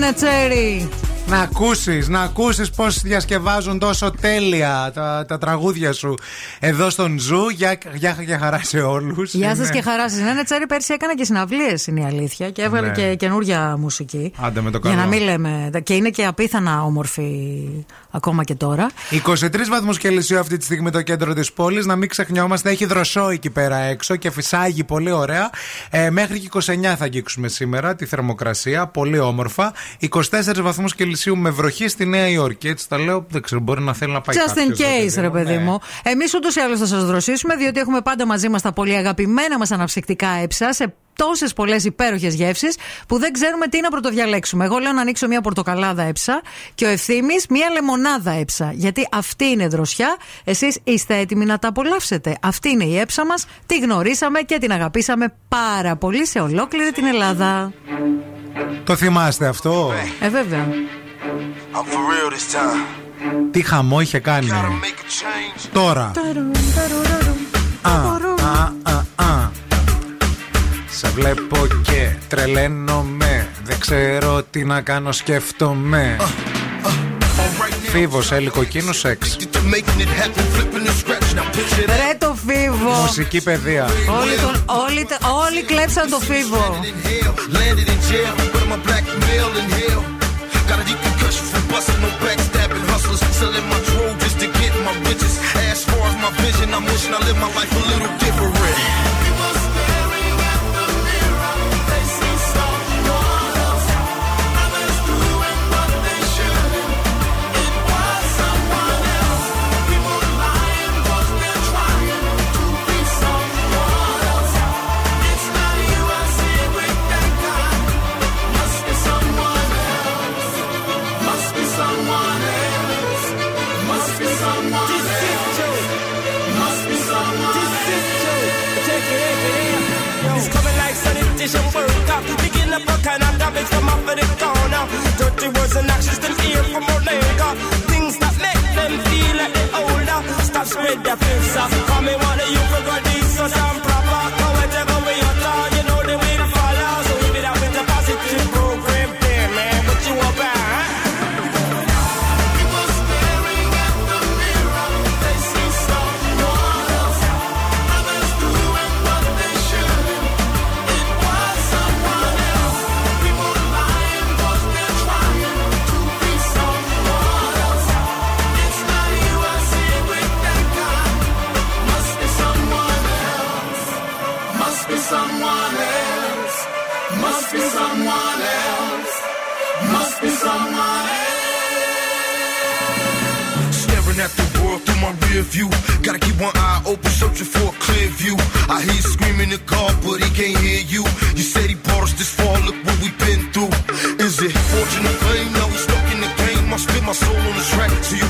να σε Neneh Cherry; Να ακούσεις, να ακούσεις πώς διασκευάζουν τόσο τέλεια τα, τα τραγούδια σου εδώ στον Zoo. Για, για, για χαρά σε όλους. Γεια σας και χαρά σας. Neneh Cherry πέρσι έκανε και συναυλίες, είναι η αλήθεια. Και έβγαλε Ναι. και καινούργια μουσική. Άντε με το Για καλό. να μην λέμε. Και είναι και απίθανα όμορφη ακόμα και τώρα. 23 βαθμούς Κελσίου αυτή τη στιγμή το κέντρο της πόλης. Να μην ξεχνιόμαστε, έχει δροσό εκεί πέρα έξω και φυσάγει πολύ ωραία. Ε, μέχρι και 29 θα αγγίξουμε σήμερα τη θερμοκρασία. Πολύ όμορφα. 24 βαθμούς Κελσίου Κέλσιου με βροχή στη Νέα Υόρκη. Έτσι τα λέω, δεν ξέρω, μπορεί να θέλει να πάει Just in κάποιος, case, ρε παιδί Ναι. μου. Εμείς ούτως ή άλλω θα σας δροσίσουμε, διότι έχουμε πάντα μαζί μας τα πολύ αγαπημένα μας αναψυκτικά έψα σε τόσες πολλές υπέροχες γεύσεις που δεν ξέρουμε τι να πρωτοδιαλέξουμε. Εγώ λέω να ανοίξω μια πορτοκαλάδα έψα και ο ευθύνη μια λεμονάδα έψα. Γιατί αυτή είναι δροσιά. Εσείς είστε έτοιμοι να τα απολαύσετε. Αυτή είναι η έψα μας. Τη γνωρίσαμε και την αγαπήσαμε πάρα πολύ σε ολόκληρη την Ελλάδα. Το θυμάστε αυτό; Ε, βέβαια. I'm for real this time. Τι χαμό είχε κάνει. Τώρα. ΑΑΑΑ Σε βλέπω και τρελαίνω με Δεν ξέρω τι να κάνω Σκέφτομαι. Φίβος, έλικο κοκκίνο Σεξ. Ρε το φίβο. Μουσική παιδεία. Όλοι κλέψα το φίβο. Selling my drove just to get my riches. As far as my vision, I'm wishing I live my life a little different. Garbage from off of the corner. Dirty words and actions them hear from Omega. Things that make them feel like they're older. Stop spread their fears view. Gotta keep one eye open, searching for a clear view. I hear screaming at God, but he can't hear you. You said he brought us this far, look what we've been through. Is it fortune or fame? Now we stuck in the game. I spit my soul on the track so you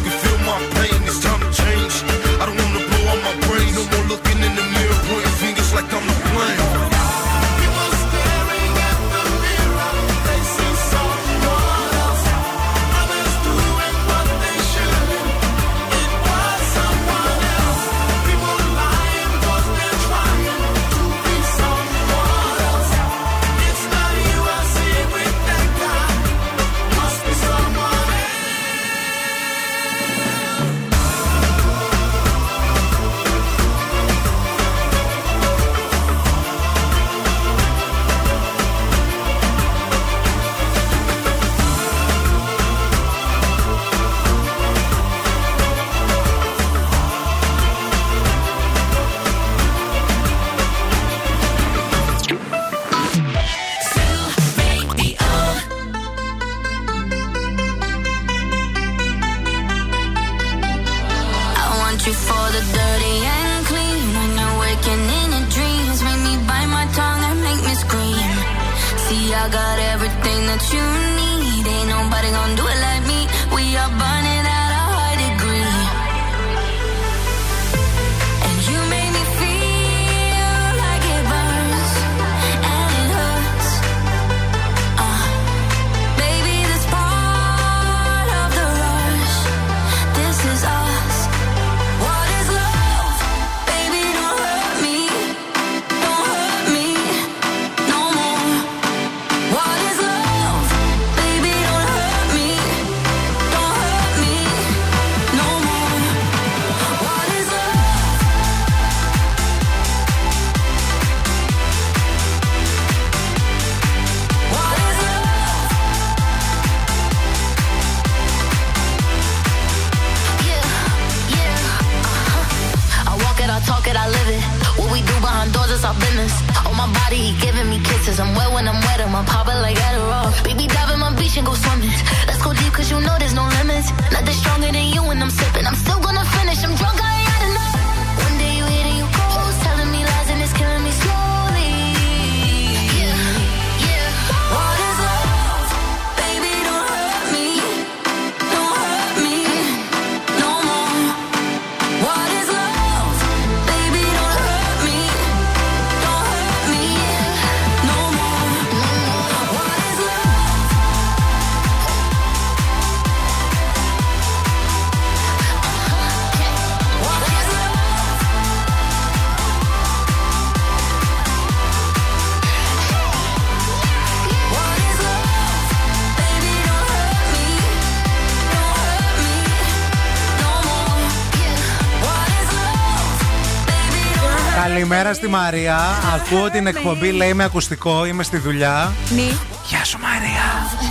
Καλημέρα στη Μαρία. Ακούω την εκπομπή, λέει με ακουστικό, είμαι στη δουλειά. Ναι. Γεια σου Μαρία.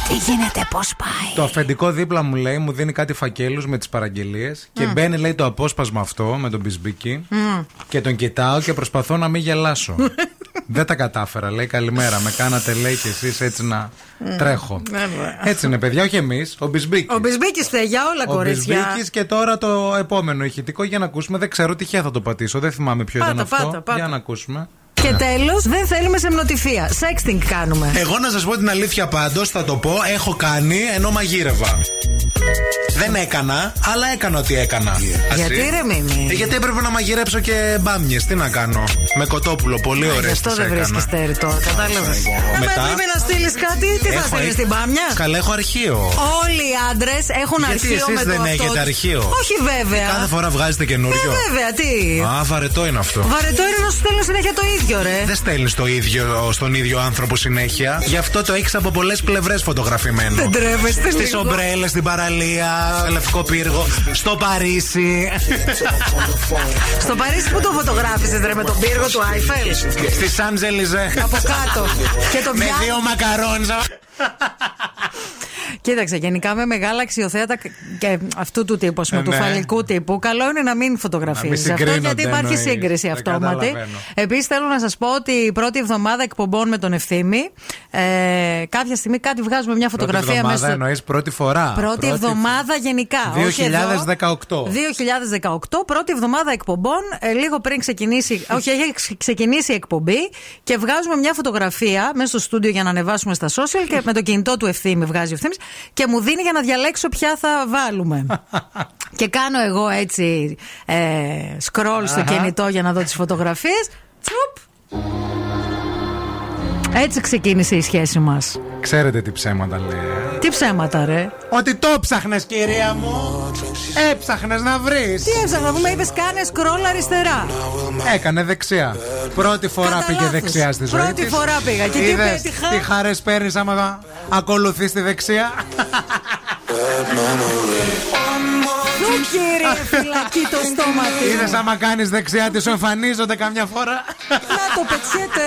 Τι γίνεται, πώς πάει; Το αφεντικό δίπλα μου λέει, μου δίνει κάτι φακέλους με τις παραγγελίες και Μμ. μπαίνει, λέει, το απόσπασμα αυτό με τον Μπισμπίκι Μμ. και τον κοιτάω και προσπαθώ να μην γελάσω. <laughs> Δεν τα κατάφερα, λέει, καλημέρα. Με κάνατε, λέει, και εσείς έτσι να Μμ. Τρέχω. Βέβαια. Έτσι είναι, παιδιά, όχι εμείς, ο Μπισμπίκι. Ο Μπισμπίκης φταίει για όλα, Ο κορίτσια. Μπισμπίκης και τώρα το επόμενο ηχητικό για να ακούσουμε. Δεν ξέρω τι χέ θα το πατήσω. Δεν θυμάμαι ποιο Πάτα, ήταν αυτό. πάτα, πάτα. Για να ακούσουμε. Και τέλος, δεν θέλουμε σεμνοτυφία. Sexting κάνουμε. Εγώ να σας πω την αλήθεια πάντως, θα το πω, έχω κάνει ενώ μαγείρευα. Δεν έκανα, αλλά έκανα ό,τι έκανα. Γιατί, Ασύ. ρε, Μίμη; Ε, γιατί έπρεπε να μαγειρέψω και μπάμιες. Τι να κάνω; Με κοτόπουλο, πολύ ωραίες. Γι' αυτό δεν βρίσκεις τέρι τώρα, κατάλαβες. Μετά- Πρέπει να στείλεις κάτι, τι θα Έχω- στείλεις στην πάμια. Καλά, έχω αρχείο. Όλοι οι άντρες έχουν Γιατί αρχείο εσείς με το δεν αυτό. έχετε αρχείο; Όχι βέβαια. Κάθε φορά βγάζετε καινούριο. Ε, βέβαια, τι; Α, βαρετό είναι αυτό. Βαρετό είναι να σου στέλνω συνέχεια το ίδιο, ρε. Δεν στέλνεις το ίδιο στον ίδιο άνθρωπο συνέχεια. Γι' αυτό το έχεις από πολλές πλευρές φωτογραφημένο. Δεν τρέπεστε Στις λίγο. ομπρέλες, στην παραλία, στο λευκό πύργο, στο Παρίσι. Στο Παρίσι που το φωτογράφησες, ρε, με τον πύργο του Άιφελ; Στη Σάντζελιζε. Από κάτω. Και το Με πιάνει. δύο μακαρόνια. Κοίταξε, γενικά με μεγάλα αξιοθέατα και αυτού του τύπου, ας πούμε, Ε, του ναι. φαλικού τύπου, καλό είναι να μην Να μην φωτογραφίζει αυτό, συγκρίνονται, γιατί υπάρχει εννοείς. σύγκριση Τα αυτόματη. καταλαβαίνω. Επίσης, θέλω να σας πω ότι η πρώτη εβδομάδα εκπομπών με τον ευθύμη, ε, κάποια στιγμή κάτι βγάζουμε μια Πρώτη φωτογραφία εβδομάδα μέσα. εννοείς πρώτη φορά. Πρώτη εβδομάδα γενικά. όχι εδώ. 2018. 2018, πρώτη εβδομάδα εκπομπών, ε, λίγο πριν ξεκινήσει. <laughs> όχι, έχει ξε- ξεκινήσει η εκπομπή και βγάζουμε μια φωτογραφία μέσα στο στούντιο για να ανεβάσουμε στα social και με το κινητό του ευθύμη βγάζει ο ευθύμης και μου δίνει για να διαλέξω ποια θα βάλουμε. <laughs> και κάνω εγώ έτσι ε, scroll στο Αχα. κινητό για να δω τις φωτογραφίες. Τσουπ. Έτσι ξεκίνησε η σχέση μας. Ξέρετε τι ψέματα λέει. ε; Τι ψέματα, ρε; Ότι το ψάχνες, κυρία μου. Έψαχνες να βρεις. Τι έψαχνα, που με είπες, κάνε scroll αριστερά. Έκανε δεξιά. Πρώτη φορά Κατά πήγε λάθος. δεξιά στη ζωή Πρώτη της. φορά πήγα και εκεί Είδες πέτυχα; Τι χαρές παίρνεις άμα ακολουθείς τη δεξιά; Σου κύριε φυλακή το στόμα του. Είδες άμα κάνεις δεξιά τη σου εμφανίζονται καμιά φορά; Να το πετιέται.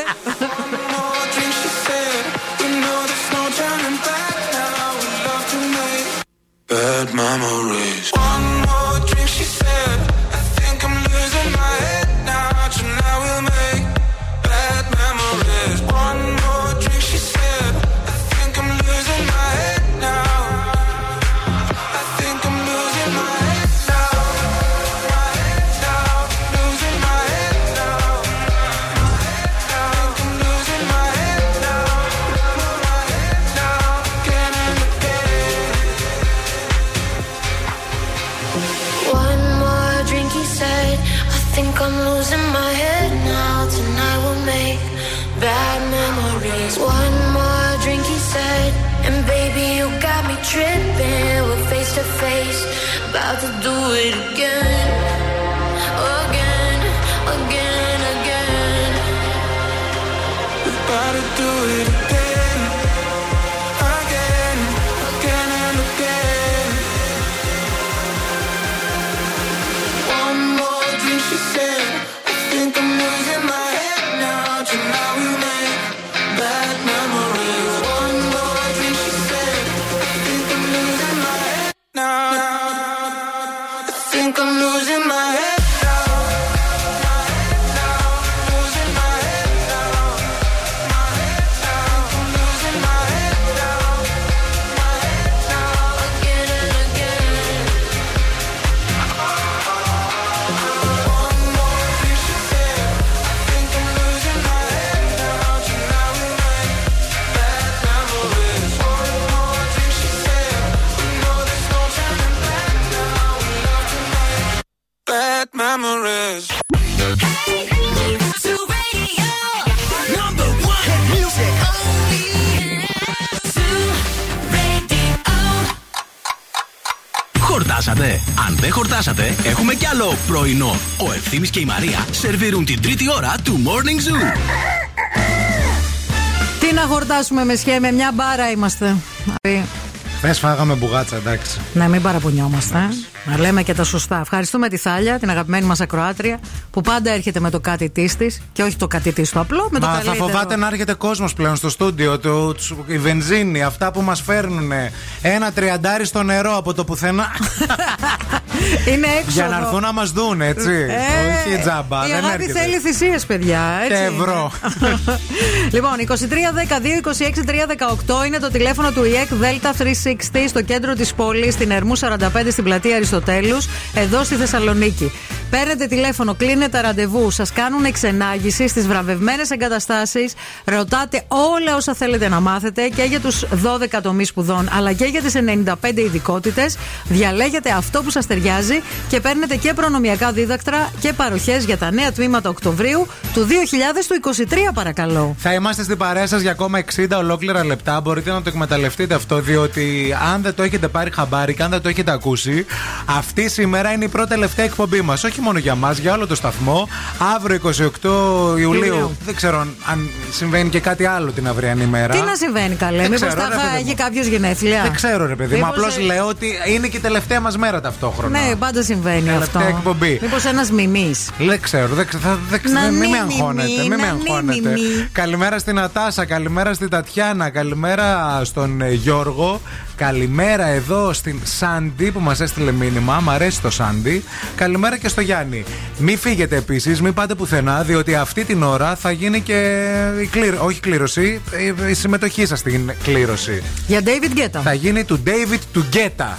Bad memories. One We're face to face, about to do it again. Again, again, again. About to do it again, Χορτάσατε; Αν δεν χορτάσατε, έχουμε κι άλλο πρωινό. Ο Ευθύμης και η Μαρία σερβίρουν την τρίτη ώρα του Morning Zoo. Τι να χορτάσουμε με σχέ, με μια μπάρα είμαστε. Δηλαδή, Χθε φάγαμε μπουγάτσα, εντάξει. Να μην παραπονιόμαστε. Να λέμε και τα σωστά. Ευχαριστούμε τη Θάλια, την αγαπημένη μας ακροάτρια, που πάντα έρχεται με το κάτι της της και όχι το κάτι της το απλό, με το Μα θα καλύτερο. φοβάται να έρχεται κόσμος πλέον στο στούντιο. Το, τους- η βενζίνη, αυτά που μας φέρνουν. Ένα τριαντάρι στο νερό από το πουθενά. <laughs> <laughs> Είναι έξω. για να έρθουν να μας δουν, έτσι. Ε, Όχι τζάμπα. Η δεν αγάπη έρχεται. θέλει θυσίες, παιδιά. Έτσι. Και ευρώ. <laughs> λοιπόν, 2310-226-318 είναι το τηλέφωνο του ΙΕΚ ΔΕΛΤΑ 360 στο κέντρο της πόλης, στην Ερμού 45 στην πλατεία Αριστοτέλους, εδώ στη Θεσσαλονίκη. Παίρνετε τηλέφωνο, κλείνετε ραντεβού, σας κάνουν εξενάγηση στις βραβευμένες εγκαταστάσεις, ρωτάτε όλα όσα θέλετε να μάθετε και για τους 12 τομείς σπουδών, αλλά και για τις 95 ειδικότητες. Διαλέγετε αυτό που σας ταιριάζει και παίρνετε και προνομιακά δίδακτρα και παροχές για τα νέα τμήματα Οκτωβρίου του 2023, παρακαλώ. Θα είμαστε στην παρέα σας για ακόμα 60 ολόκληρα λεπτά. Μπορείτε να το εκμεταλλευτείτε αυτό, διότι αν δεν το έχετε πάρει χαμπάρι και αν δεν το έχετε ακούσει, αυτή σήμερα είναι η πρώτη τελευταία εκπομπή μας. Όχι μόνο για μας, για όλο το σταθμό. Αύριο 28 Ιουλίου. Ιουλίου. Δεν ξέρω αν- αν συμβαίνει και κάτι άλλο την αυριανή μέρα. Τι να συμβαίνει, καλέ, Δεν μήπως ξέρω, ρε τα παιδί μου. έχει κάποιος γενέθλια; Δεν ξέρω, ρε παιδί μου. Μήπως, Απλώς ε, λέω ότι είναι και η τελευταία μας μέρα ταυτόχρονα. Ναι, πάντα συμβαίνει Τελευταία αυτό. εκπομπή. Μήπως ένας μιμής. Δεν ξέρω, δεν ξέρω, θα- δεν ξέρω, Να μην μη, με μη, αγχώνετε. μη, Μην με να μη, αγχώνετε. μη, μη. Καλημέρα στην Ατάσα, καλημέρα στην Τατιάνα, καλημέρα στον ε, Γιώργο. Καλημέρα εδώ στην Σάντι που μας έστειλε μήνυμα. Μ' αρέσει το Σάντι. Καλημέρα και στο Γιάννη. Μην φύγετε επίσης, μην πάτε πουθενά, διότι αυτή την ώρα θα γίνει και η κλήρωση. Όχι κλήρωση, η- η συμμετοχή σας στην κλήρωση. Για David Guetta. Θα γίνει του David του Γκέτα.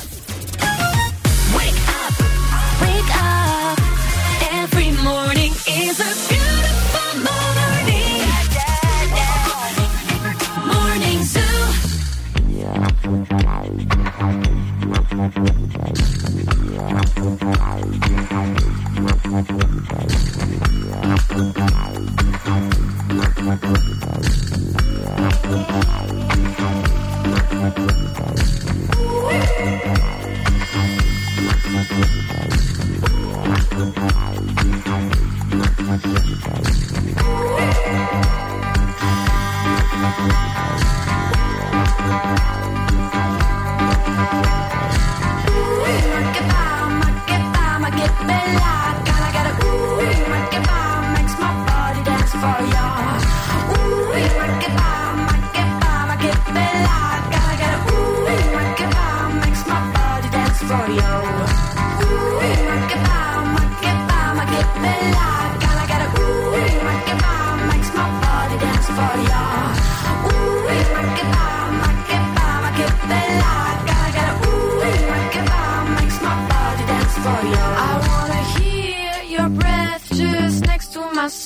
Thank you.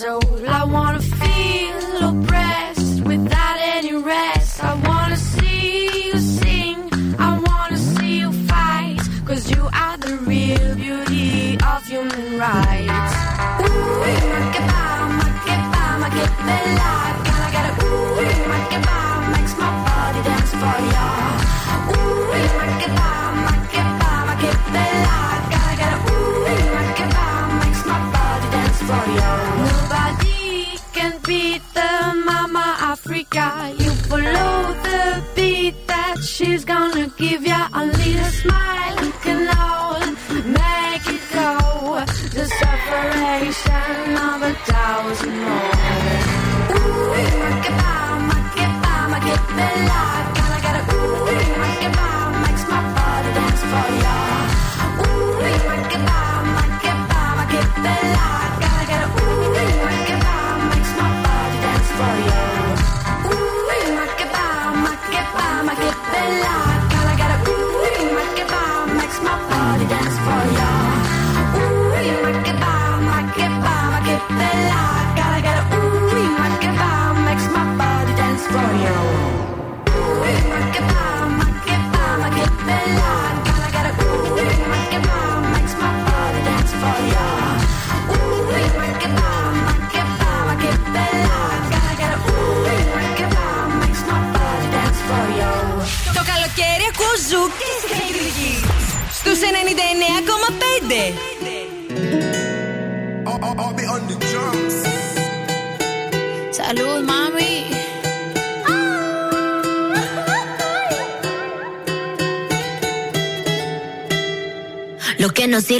No.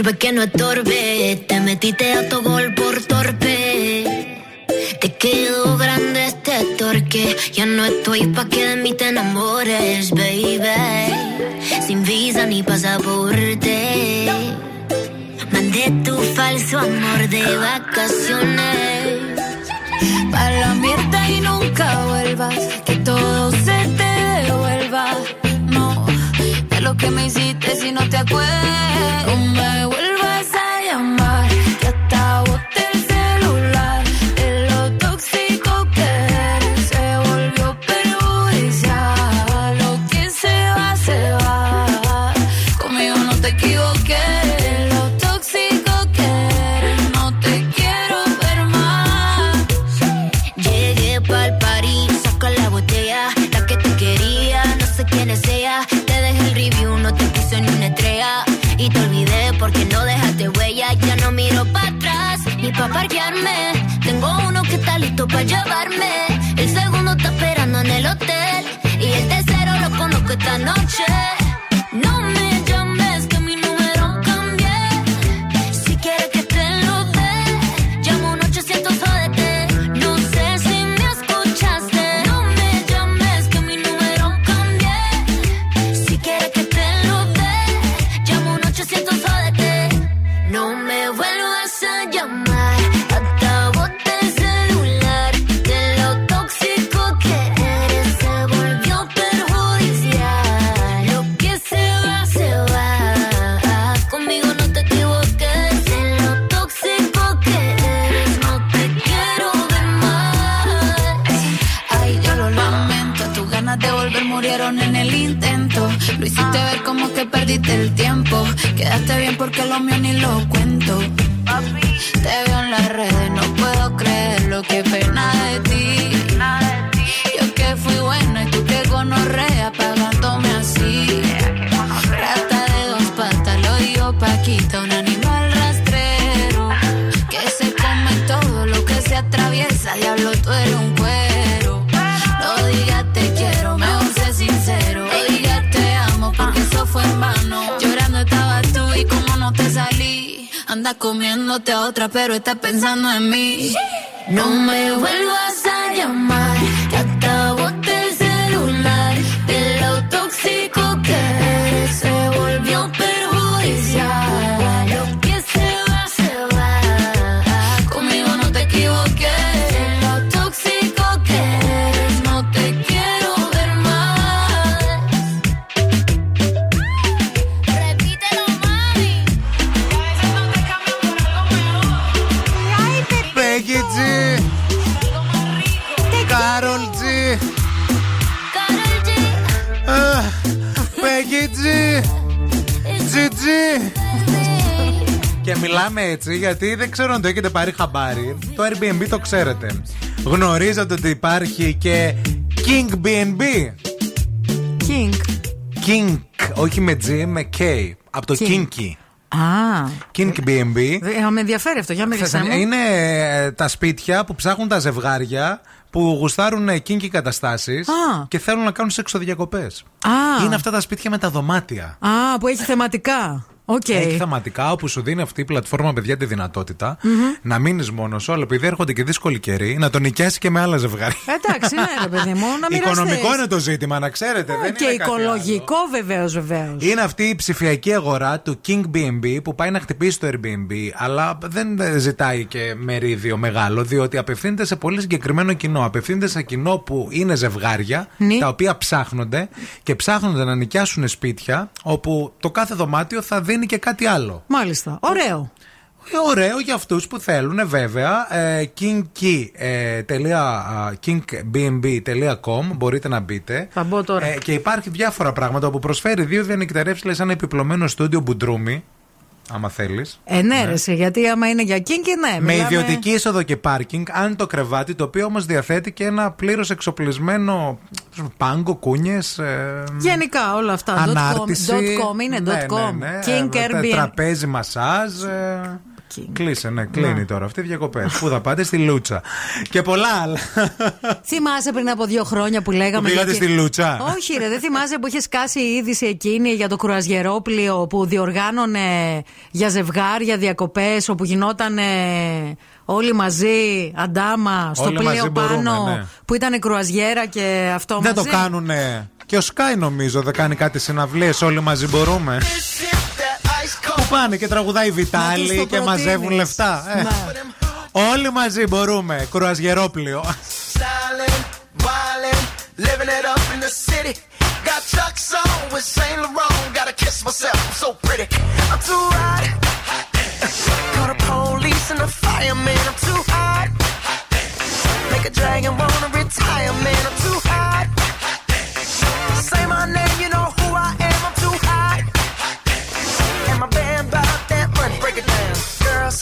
Disculpa que no estorbe γιατί δεν ξέρω αν το έχετε πάρει χαμπάρι. Το Airbnb το ξέρετε. Γνωρίζετε ότι υπάρχει και Kink B&B. Kink. Kink, όχι με G, με K. Από το Kink. Kinky. Α. Kink B&B. Ε, με ενδιαφέρει αυτό, για μίλησέ μου. Είναι ε, τα σπίτια που ψάχνουν τα ζευγάρια που γουστάρουν kinky καταστάσεις Α. και θέλουν να κάνουν σεξοδιακοπές. Α. Είναι αυτά τα σπίτια με τα δωμάτια. Α, που έχει θεματικά. Οκ. Έχει θεματικά όπου σου δίνει αυτή η πλατφόρμα, παιδιά, τη δυνατότητα Μμμ. να μείνεις μόνος σου, αλλά επειδή έρχονται και δύσκολοι καιροί, να τον νοικιάσεις και με άλλα ζευγάρια. Εντάξει, ναι, ρε παιδί μου, να μοιραστείς. Οικονομικό είναι το ζήτημα, να ξέρετε. δεν Και είναι κάτι οικολογικό βεβαίως, βεβαίως. Είναι αυτή η ψηφιακή αγορά του King B&B που πάει να χτυπήσει το Airbnb, αλλά δεν ζητάει και μερίδιο μεγάλο, διότι απευθύνεται σε πολύ συγκεκριμένο κοινό. Απευθύνεται σε κοινό που είναι ζευγάρια, Ναι. τα οποία ψάχνονται και ψάχνονται να νοικιάσουν σπίτια, όπου το κάθε δωμάτιο θα δίνει και κάτι άλλο. Μάλιστα. Ωραίο. Ε, Ωραίο για αυτούς που θέλουν βέβαια ε, kinky, ε, τελεία, α, kingbnb.com μπορείτε να μπείτε Θα μπω τώρα. Ε, και υπάρχει διάφορα πράγματα που προσφέρει δύο διανυκτερεύσεις λέει σαν επιπλωμένο στούντιο μπουντρούμι άμα θέλεις Ε, ναι, ρε, σε, γιατί άμα είναι για κίνκι, ναι. με μιλάμε- ιδιωτική είσοδο και πάρκινγκ, αν το κρεβάτι, το οποίο όμως διαθέτει και ένα πλήρως εξοπλισμένο πάγκο, κούνιες. Γενικά όλα αυτά. Ανάρτηση. Dot com, dot com είναι Ναι, dot com. ναι, ναι. King Ε, Airbnb. Τραπέζι, μασάζ. ε, Walking. Κλείσε, ναι, κλείνει τώρα. Αυτή διακοπές. Πού θα πάτε, στη Λούτσα. Και πολλά άλλα. Θυμάσαι πριν από δύο χρόνια που λέγαμε. Που πήγατε για- στη Λούτσα; Όχι, ρε, δεν θυμάσαι που είχες σκάσει η είδηση εκείνη για το κρουαζιερόπλιο που διοργάνωνε για ζευγάρια διακοπές όπου γινόταν όλοι μαζί, αντάμα, στο Όλοι μαζί πλοίο μπορούμε, πάνω ναι. που ήταν κρουαζιέρα και αυτό Δεν το μαζί. κάνουνε. Και ο Sky νομίζω δεν κάνει κάτι συναυλίες. Όλοι μαζί μπορούμε. Που πάνε και τραγουδάει οι και μαζεύουν λεφτά. Ε. Όλοι μαζί μπορούμε, κουράζει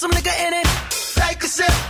some nigga in it. Take a sip,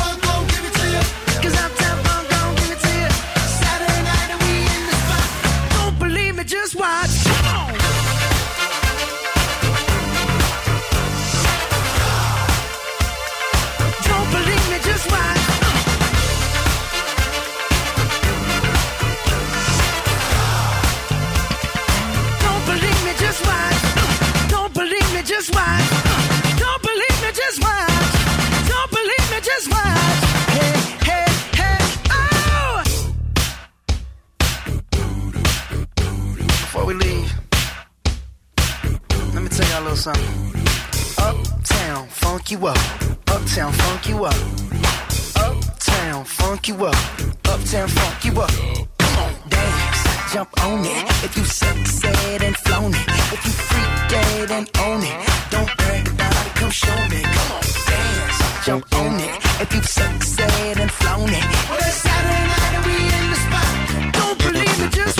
Before we leave, let me tell y'all a little something. Uptown, funk you up. Uptown, funk you up. Uptown, funk you up. Uptown, funk you up. Come on, dance, jump on it. If you succeed and flown it. If you freak dead and own it. Don't brag about it, come show me. Come on, dance, jump on it. If you succeed and flown it. Well, it's Saturday night and we in the spot. Don't believe me, just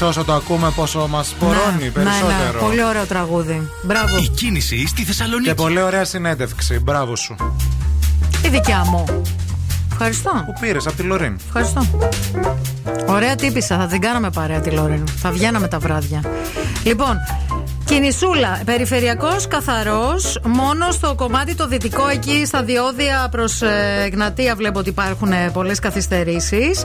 Είδε όσο το ακούμε πόσο μας πορώνει Ναι, περισσότερο. Ναι, ναι, πολύ ωραίο τραγούδι. Μπράβο. Η κίνηση στη Θεσσαλονίκη. Και πολύ ωραία συνέντευξη. Μπράβο σου. Η δικιά μου. Ευχαριστώ. Που πήρες από τη Λωρίν; Ευχαριστώ. Ωραία τύπησα, θα την κάναμε παρέα τη Λόρεν. Θα βγαίναμε τα βράδια. Λοιπόν, κινησούλα. Περιφερειακός καθαρός. Μόνος στο κομμάτι το δυτικό, εκεί στα διόδια προς Εγνατία, βλέπω ότι υπάρχουν πολλές καθυστερήσεις.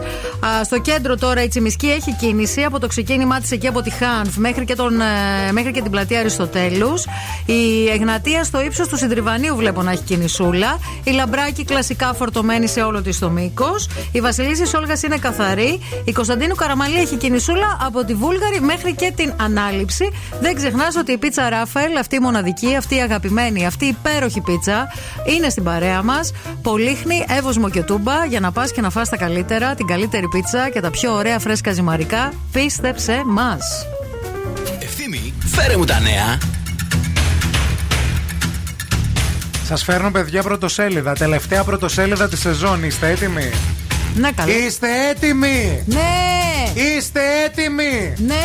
Στο κέντρο τώρα η Τσιμισκή έχει κίνηση από το ξεκίνημά της εκεί από τη Χάνθ μέχρι και, τον, ε, μέχρι και την πλατεία Αριστοτέλους. Η Εγνατία στο ύψος του Συντριβανίου βλέπω να έχει κινησούλα. Η Λαμπράκη κλασικά φορτωμένη σε όλο της το μήκος. Η Βασιλίση Όλγας είναι καθαρή. Η Κωνσταντίνου Καραμαλή έχει κινησούλα από τη Βούλγαρη μέχρι και την ανάληψη. Δεν ξεχνάς ότι η πίτσα Ράφαελ, αυτή η μοναδική, αυτή η αγαπημένη, αυτή η υπέροχη πίτσα, είναι στην παρέα μας. Πολύχνη, εύωσμο και τούμπα για να πας και να φας τα καλύτερα, την καλύτερη πίτσα και τα πιο ωραία φρέσκα ζυμαρικά. Πίστεψε μας. Ευθύμη, φέρε μου τα νέα. Σας φέρνω παιδιά πρωτοσέλιδα. Τελευταία πρωτοσέλιδα της σεζόν. Είστε έτοιμοι; Ναι, καλά. Είστε έτοιμοι; Ναι. Είστε έτοιμοι; Ναι.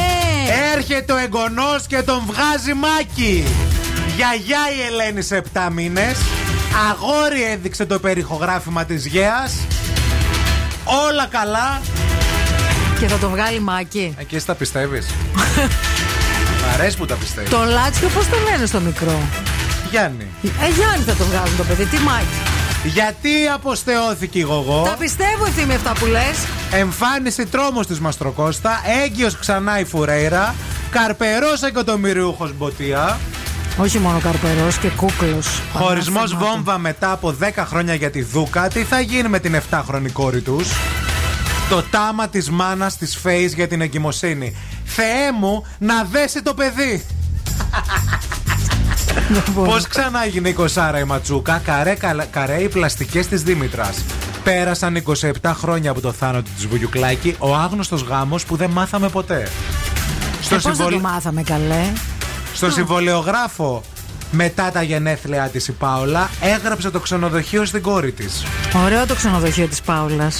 Έρχεται ο εγγονός και τον βγάζει μάκι. Γιαγιά η Ελένη σε 7 μήνες. Αγόρι έδειξε το περιχογράφημα της Γέας Όλα καλά. Και θα το βγάλει μάκι. Εκεί εσύ τα πιστεύεις; <laughs> Μ' αρέσει που τα πιστεύεις. Το Λάτσιο πώς το λένε στο μικρό; Γιάννη. Ε, Γιάννη θα το βγάλουν το παιδί. Τι μάκι. Γιατί αποστεώθηκε η γογό; Τα πιστεύω ευθύμη αυτά που λες. Εμφάνιση τρόμος της Μαστροκώστα. Έγκυος ξανά η Φουρέιρα. Καρπερός εκατομμυριούχος Μποτία. Όχι μόνο καρπερός και κούκλος. Χωρισμός βόμβα μετά από 10 χρόνια για τη Δούκα. Τι θα γίνει με την 7χρονη κόρη τους; Το τάμα της μάνας της Φέης για την εγκυμοσύνη. Θεέ μου, να δέσει το παιδί. Πώς ξανά έγινε η κοσάρα η Ματσούκα, καρέ, καλα- καρέ οι πλαστικές της Δήμητρας. Πέρασαν 27 χρόνια από το θάνατο τη Βουγιουκλάκη, ο άγνωστος γάμος που δεν μάθαμε ποτέ. Στο ε, πώς δεν συμβολ- το μάθαμε καλέ; στο συμβολεογράφο μετά τα γενέθλιά της η Πάολα έγραψε το ξενοδοχείο στην κόρη της. Ωραίο το ξενοδοχείο της Πάουλα.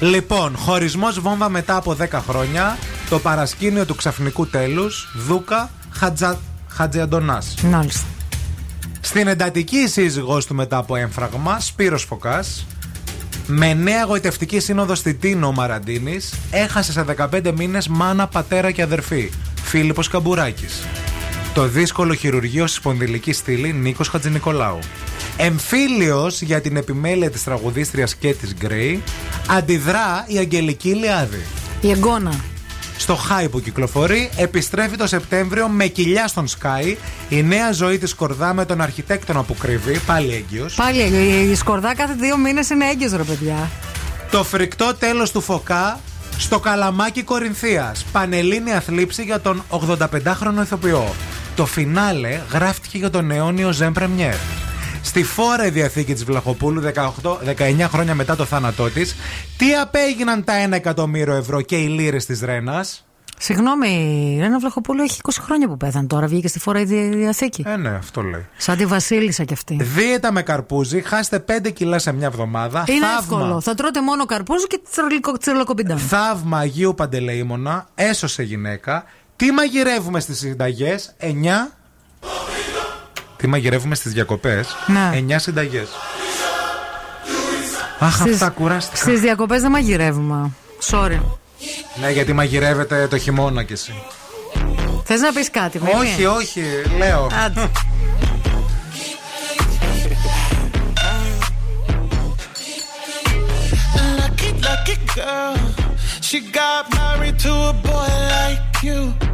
Λοιπόν, χωρισμός βόμβα μετά από 10 χρόνια, το παρασκήνιο του ξαφνικού τέλους, Δούκα Χατζα... Χατζιαντονάς. Μάλιστα. Στην εντατική σύζυγός του μετά από έμφραγμα, Σπύρος Φωκάς, με νέα γοητευτική σύνοδο στη Τίνο ο Μαραντίνης, έχασε σε 15 μήνες μάνα, πατέρα και αδερφή, Φίλιππος Καμπουράκης. Το δύσκολο χειρουργείο στη σπονδυλική στήλη Νίκος Χατζηνικολάου. Εμφύλιος για την επιμέλεια της τραγουδίστριας Κέτης Γκρέι, αντιδρά η Αγγελική Λιάδη. Η εγγόνα. Στο Χάι που κυκλοφορεί, επιστρέφει το Σεπτέμβριο με κοιλιά στον Sky η νέα ζωή της Κορδά με τον αρχιτέκτονα που κρύβει, πάλι έγκυος. Πάλι η σκορδά κάθε δύο μήνες είναι έγκυος, ρε παιδιά. Το φρικτό τέλος του Φωκά στο Καλαμάκι Κορινθίας. Πανελλήνια θλίψη για τον 85χρονο ηθοποιό. Το φινάλε γράφτηκε για τον αιώνιο Ζεν Πρεμιέρ. Στη φόρα η διαθήκη της Βλαχοπούλου 18, 19 χρόνια μετά το θάνατό της τι απέγιναν τα 1 εκατομμύριο ευρώ και οι λίρες της Ρένας; Συγγνώμη, η Ρένα Βλαχοπούλου έχει 20 χρόνια που πέθανε τώρα. Βγήκε στη φορά η δια- διαθήκη. Ε, ναι, αυτό λέει. Σαν τη Βασίλισσα κι αυτή. Δίαιτα με καρπούζι, χάστε 5 κιλά σε μια εβδομάδα. Είναι Θαύμα. εύκολο. Θα τρώτε μόνο καρπούζι και τσιρολοκοπιντά. Θαύμα Αγίου Παντελεήμονα, έσωσε γυναίκα. Τι μαγειρεύουμε στις συνταγές, 9. Τι μαγειρεύουμε στις διακοπές, Ναι. 9 συνταγές. Αχ, Στις- αυτά κουράστηκα. Στις διακοπές δεν μαγειρεύουμε. Sorry. Ναι, γιατί μαγειρεύετε το χειμώνα κι εσύ. Θες να πεις κάτι, Μίμη; Όχι, όχι, λέω. Άντε. Lucky, lucky girl. She got married to a boy like you.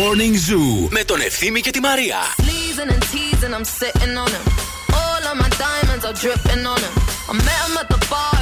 Morning Zoo με τον Ευθύμη και τη Μαρία. Sneezing and teasing, I'm sitting on him. All of my diamonds are dripping on him. I met him at the bar, it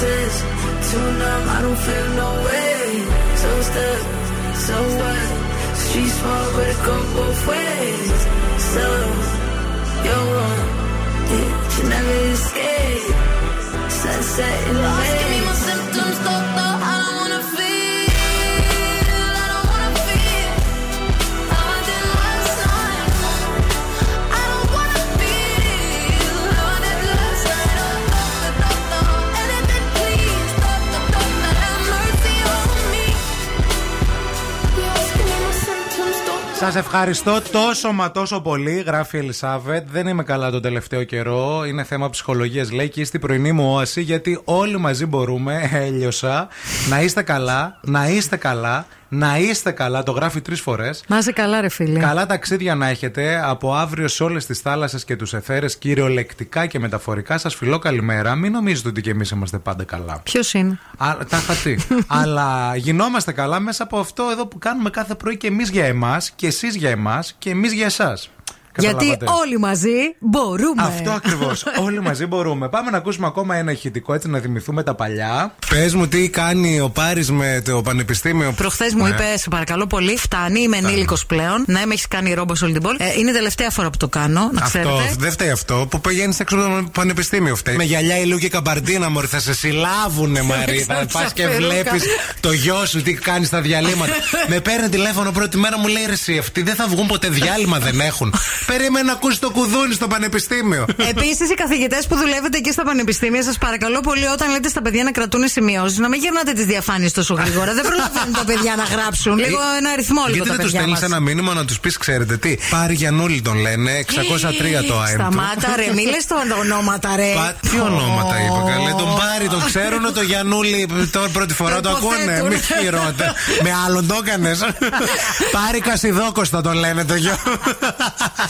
touch, too numb, I don't feel no way. So stuck, so what? Street small, but it go both ways. So, you're wrong, yeah, you never escape. Sunset in the Just give me my symptoms, doctor. I Σας ευχαριστώ τόσο μα τόσο πολύ, γράφει η Ελισάβετ. Δεν είμαι καλά τον τελευταίο καιρό. Είναι θέμα ψυχολογίας, λέει, και είστε η πρωινή μου όαση, γιατί όλοι μαζί μπορούμε, <laughs> έλειωσα, να είστε καλά, να είστε καλά, να είστε καλά. Το γράφει τρεις φορές. Να είσαι καλά, ρε φίλε. Καλά ταξίδια να έχετε από αύριο σε όλες τις θάλασσες και τους εθέρες, κυριολεκτικά και μεταφορικά. Σας φιλώ καλημέρα. Μην νομίζετε ότι και εμείς είμαστε πάντα καλά. Ποιος είναι; Α, τα είχα τι. <laughs> Αλλά γινόμαστε καλά μέσα από αυτό εδώ που κάνουμε κάθε πρωί και εμείς για εμάς και εσείς για εμάς και εμείς για εσάς. Γιατί όλοι μαζί μπορούμε. Αυτό ακριβώς. <laughs> όλοι μαζί μπορούμε. Πάμε να ακούσουμε ακόμα ένα ηχητικό έτσι να θυμηθούμε τα παλιά. Πες μου τι κάνει ο Πάρης με το πανεπιστήμιο. Προχθές μου Ναι. είπες, σε παρακαλώ πολύ, φτάνει, είμαι ενήλικος πλέον. Ναι, με έχεις κάνει ρόμπος σε όλη την πόλη. Ε, είναι η τελευταία φορά που το κάνω, να Αυτό ξέρετε. δεν φταίει αυτό που πηγαίνεις έξω από το πανεπιστήμιο. Φταίει. Με γυαλιά ηλίου και καμπαρντίνα, Μωρή, θα σε συλλάβουνε, <laughs> Μαρή. θα πας και Ξαφερούκα. βλέπεις το γιο σου τι κάνει στα διαλύματα. <laughs> με παίρνει τηλέφωνο πρώτη μέρα, μου λέει ρε, εσύ, αυτοί δεν θα βγουν ποτέ διάλειμμα, δεν έχουν. Περίμενε να ακούσει το κουδούνι στο πανεπιστήμιο. Επίσης, οι καθηγητές που δουλεύετε εκεί στα πανεπιστήμια, σας παρακαλώ πολύ, όταν λέτε στα παιδιά να κρατούν σημειώσεις, να μην γυρνάτε τις διαφάνειες τόσο γρήγορα. δεν προλαβαίνουν τα παιδιά να γράψουν. Λίγο ένα αριθμό λίγο Γιατί τα δεν τους παιδιά στέλνεις μας. ένα μήνυμα να τους πεις, ξέρετε τι. Πάρει Γιανούλη τον λένε, 603 το ΑΕΜ. του. Σταμάτα ρε, μη λες το ονόματα ρε. Πα- Τι ονόματα είπα, καλέ. Τον Πάρη, τον ξέρουν, το Γιανούλη τώρα πρώτη φορά το ακούνε. υποθέτουν. Μη χειρότερα. Με άλλον το έκανες. <laughs> Πάρη Κασιδόκοστα τον λένε το γιο.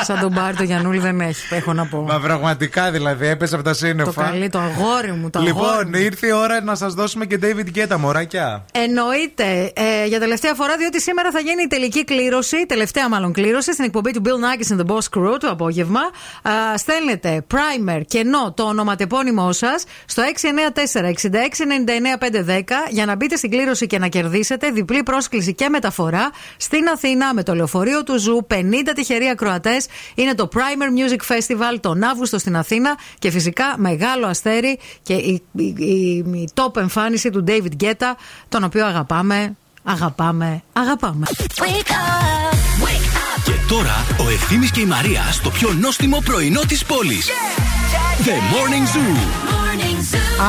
Σαν τον Μπάρ το Γιανούλη δεν έχει, έχω να πω. Μα πραγματικά δηλαδή έπεσε από τα Το σύννεφα. καλή, το αγόρι μου, το αγόρι Λοιπόν, μου. ήρθε η ώρα να σας δώσουμε και David Guetta, μωράκια. Εννοείται. Ε, για τελευταία φορά, διότι σήμερα θα γίνει η τελική κλήρωση, η τελευταία μάλλον κλήρωση, στην εκπομπή του Bill Nackis and the Boss Crew το απόγευμα. Α, στέλνετε primer κενό το ονοματεπώνυμό σας στο 694-6699-510 για να μπείτε στην κλήρωση και να κερδίσετε διπλή πρόσκληση και μεταφορά στην Αθήνα με το λεωφορείο του Zoo. 50 τυχεροί ακροατές. Είναι το Primer Music Festival τον Αύγουστο στην Αθήνα και φυσικά μεγάλο αστέρι και η, η, η- η top εμφάνιση του David Guetta, τον οποίο αγαπάμε, αγαπάμε, αγαπάμε. Και τώρα ο Ευθύμης και η Μαρία στο πιο νόστιμο πρωινό της πόλης. The Morning Zoo.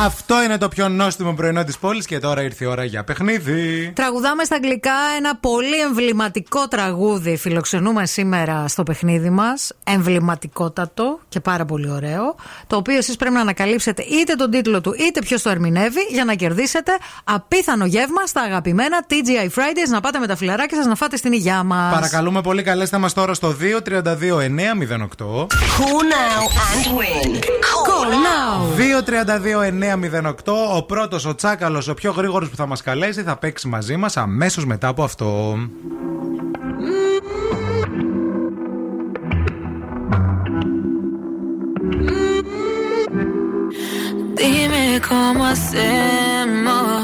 Αυτό είναι το πιο νόστιμο πρωινό της πόλης και τώρα ήρθε η ώρα για παιχνίδι. Τραγουδάμε στα αγγλικά ένα πολύ εμβληματικό τραγούδι. Φιλοξενούμε σήμερα στο παιχνίδι μας. Εμβληματικότατο και πάρα πολύ ωραίο. Το οποίο εσείς πρέπει να ανακαλύψετε είτε τον τίτλο του είτε ποιος το ερμηνεύει για να κερδίσετε απίθανο γεύμα στα αγαπημένα TGI Fridays. Να πάτε με τα φιλαράκια σας να φάτε στην υγειά μας. Παρακαλούμε πολύ, καλέστε μας τώρα στο 232-908. Cool now and win. Call now. 232-908. Ο πρώτος, ο Τσάκαλος, ο πιο γρήγορος που θα μας καλέσει, θα παίξει μαζί μας αμέσως μετά από αυτό. Dime cómo hacemos.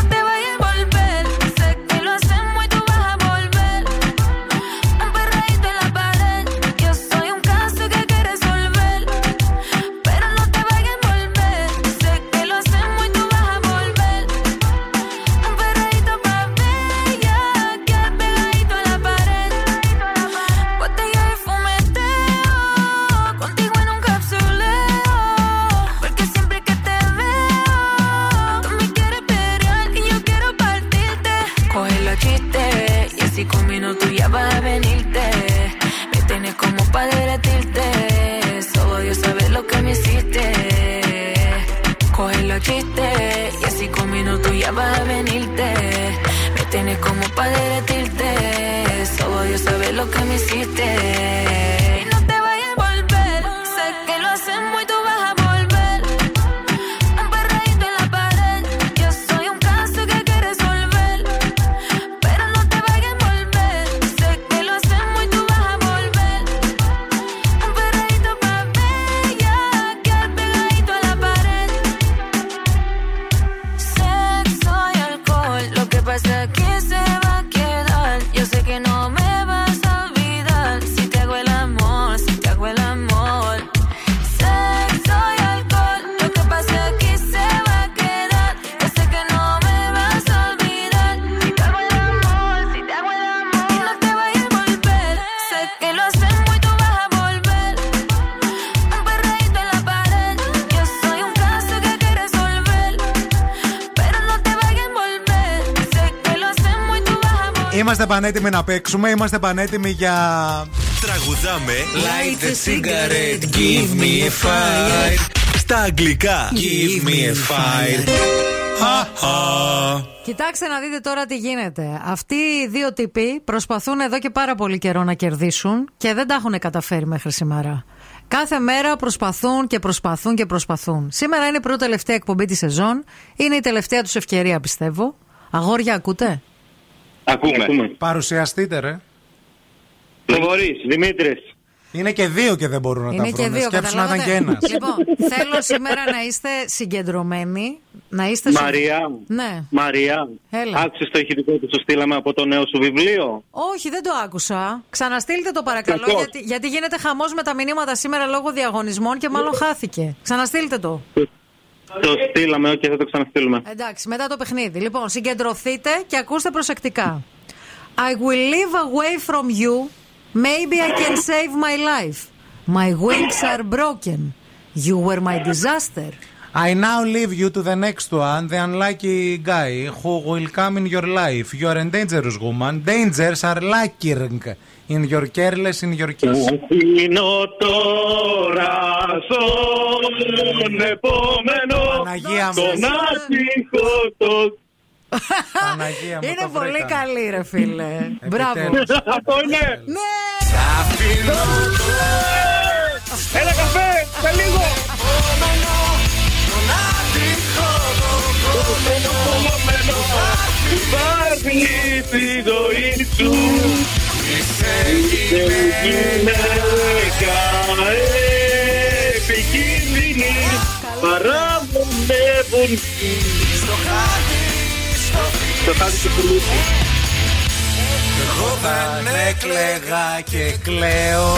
acaba de venirte. Me tienes como padre πανέτοιμοι να παίξουμε, είμαστε πανέτοιμοι για. Τραγουδάμε Light a cigarette, give me a fire. στα αγγλικά. Give me a fire. Κοιτάξτε να δείτε τώρα τι γίνεται. Αυτοί οι δύο τύποι προσπαθούν εδώ και πάρα πολύ καιρό να κερδίσουν και δεν τα έχουν καταφέρει μέχρι σήμερα. Κάθε μέρα προσπαθούν και προσπαθούν και προσπαθούν. Σήμερα είναι η πρώτη τελευταία εκπομπή της σεζόν. Είναι η τελευταία τους ευκαιρία, πιστεύω. Αγόρια, ακούτε; Ακούμε. Παρουσιαστείτε, ρε. Θοδωρής, Δημήτρης. Είναι και δύο και δεν μπορούν να Είναι τα και βρουν. δύο, Σκέψου να ήταν και ένας. Λοιπόν, θέλω σήμερα να είστε συγκεντρωμένοι. Να είστε συ- Μαρία, Ναι. Μαρία, Έλα. άκουσες το ηχητικό που σου στείλαμε από το νέο σου βιβλίο; Όχι, δεν το άκουσα. Ξαναστείλτε το παρακαλώ, Κακός. γιατί, γιατί γίνεται χαμός με τα μηνύματα σήμερα λόγω διαγωνισμών και μάλλον χάθηκε. Ξαναστείλτε το. Το στείλαμε και θα το ξαναστείλουμε. Εντάξει, μετά το παιχνίδι. Λοιπόν, συγκεντρωθείτε και ακούστε προσεκτικά. I will live away from you. Maybe I can save my life. My wings are broken. You were my disaster. I now leave you to the next one, the unlucky guy who will come in your life. You are a dangerous woman. Dangers are lacking in your careless, in your kiss. Είναι τώρα στον επόμενο Παναγία μου. τον άτυχο το... Παναγία μου, Είναι το πολύ βρήκα. καλή, ρε φίλε. Μπράβο. Αυτό είναι. Ναι. Έλα καφέ, σε λίγο. Υπάρχει στη ζωή σου Είσαι γυναίκα επικίνδυνη Παραμονεύουν Στο χάδι του πουλούτη Εγώ δεν έκλεγα και κλαίω.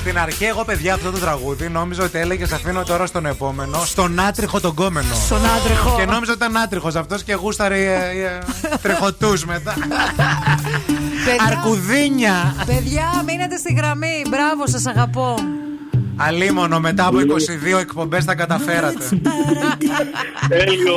Στην αρχή, εγώ παιδιά, αυτό το τραγούδι νόμιζα ότι έλεγες Αφήνω τώρα στον επόμενο, στον άτριχο τον κόμενο. Στον άτριχο. Και νόμιζα ότι ήταν άτριχος αυτός και γούσταρε ε, ε, τριχωτούς μετά. <laughs> Παιδιά, Αρκουδίνια! Παιδιά, μείνετε στη γραμμή. Μπράβο, σας αγαπώ. Αλίμονο, μετά από 22 εκπομπές τα καταφέρατε. Τέλειο.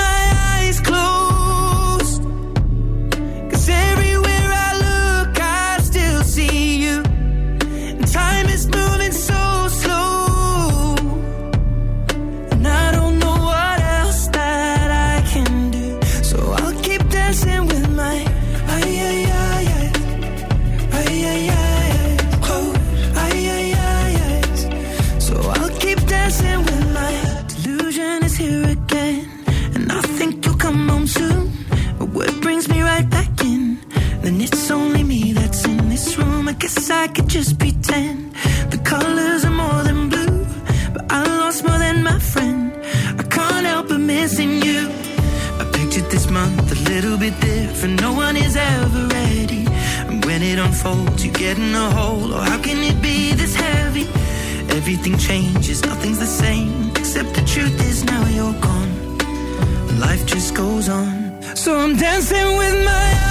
unfolds, you get in a hole. Oh, how can it be this heavy? Everything changes, nothing's the same. Except the truth is now you're gone. Life just goes on. So I'm dancing with my eyes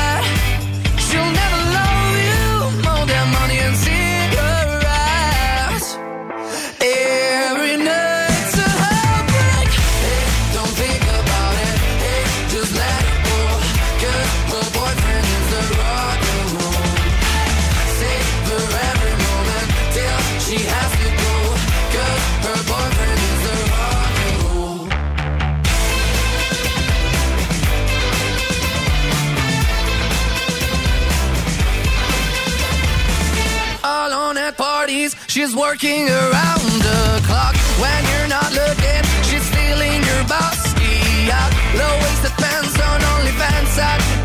She's working around the clock. When you're not looking, she's stealing your bossy out. Low waisted pants on OnlyFans, I'd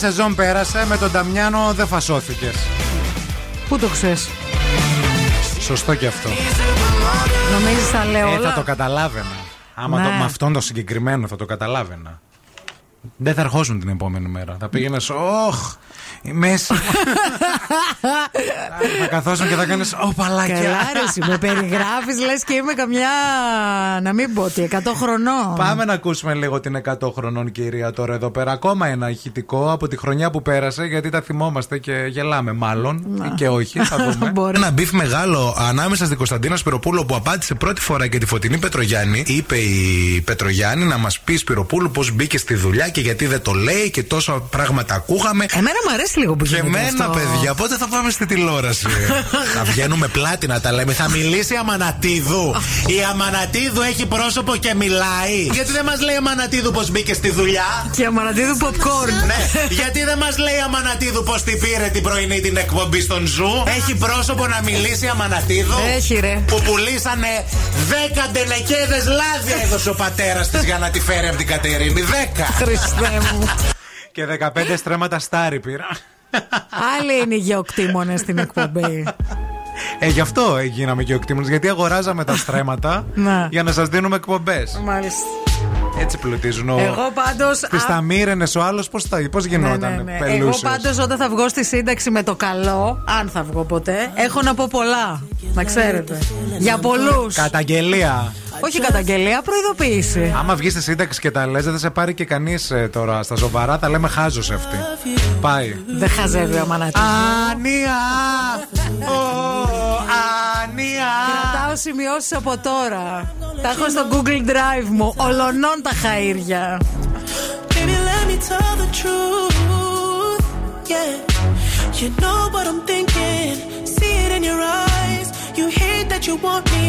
σεζόν πέρασε, με τον Ταμιάνο δεν φασώθηκες. Πού το ξέρεις; Σωστό και αυτό. Νομίζεις τα λέω Ε, όλα; θα το καταλάβαινα. Άμα Ναι. το, με αυτόν το συγκεκριμένο θα το καταλάβαινα. Δεν θα ερχόσουν την επόμενη μέρα. Θα πήγαινες, Ωχ, η μέση. θα καθόσουν και θα κάνεις, Ω παλάκια. Καλά, ρε, εσύ, με περιγράφεις, λες και είμαι καμιά. Να μην πω ότι 100 χρονών. Πάμε να ακούσουμε λίγο την 100 χρονών κυρία τώρα εδώ πέρα. Ακόμα ένα ηχητικό από τη χρονιά που πέρασε, γιατί τα θυμόμαστε και γελάμε μάλλον. Και όχι, θα <laughs> δούμε. Ένα beef μεγάλο ανάμεσα στην Κωνσταντίνα Σπυροπούλου που απάντησε πρώτη φορά και τη Φωτεινή Πετρογιάννη. Είπε η Πετρογιάννη να μας πει Σπυροπούλου πώς μπήκες στη δουλειά και γιατί δεν το λέει και τόσα πράγματα ακούγαμε. Εμένα μου αρέσει λίγο που Και γίνεται εμένα, αυτό. παιδιά, πότε θα πάμε στη τηλεόραση; <laughs> θα βγαίνουμε πλάτη να τα λέμε. Θα μιλήσει η Αμανατίδου. η Αμανατίδου έχει πρόσωπο και μιλάει. Γιατί δεν μας λέει η Αμανατίδου πώς μπήκε στη δουλειά; Και Αμανατίδου popcorn. ναι, γιατί δεν μας λέει η Αμανατίδου πώς την πήρε την πρωινή την εκπομπή στον Zoo; Έχει πρόσωπο να μιλήσει η Αμανατίδου; Έχει, ρε. Που πουλήσανε 10 ντενεκέδες λάδια έδωσε ο πατέρας της για να τη φέρει από την Κατερίνη. 10. Χριστέ μου. Και 15 στρέμματα στάρι πήρα. Άλλοι είναι οι γεωκτήμονες στην εκπομπή. Ε, γι' αυτό γίναμε και οκτήμονε. Γιατί αγοράζαμε τα στρέμματα Να. για να σας δίνουμε εκπομπές. Μάλιστα. Έτσι πλουτίζουν. Ο... Εγώ πάντως. Στι τα μοίραινε ο άλλος, πώς πώς γινόταν. Ναι, ναι, ναι. Εγώ πελούσιος; πάντως όταν θα βγω στη σύνταξη με το καλό, αν θα βγω ποτέ, έχω να πω πολλά. Να ξέρετε. Για πολλούς. Καταγγελία. Όχι καταγγελία, προειδοποίηση. Άμα βγεις στη σύνταξη και τα λες, δεν θα σε πάρει και κανείς τώρα στα σοβαρά. Τα λέμε χάζο αυτή. Πάει. Δεν χαζεύει ο Μανατή. Ανία! Ανία! Κρατάω σημειώσεις από τώρα. Τα έχω στο Google Drive μου. Ολονών τα χαΐρια. Baby, let me tell the truth. Yeah, you know what I'm thinking. See it in your eyes. You hate that you want me.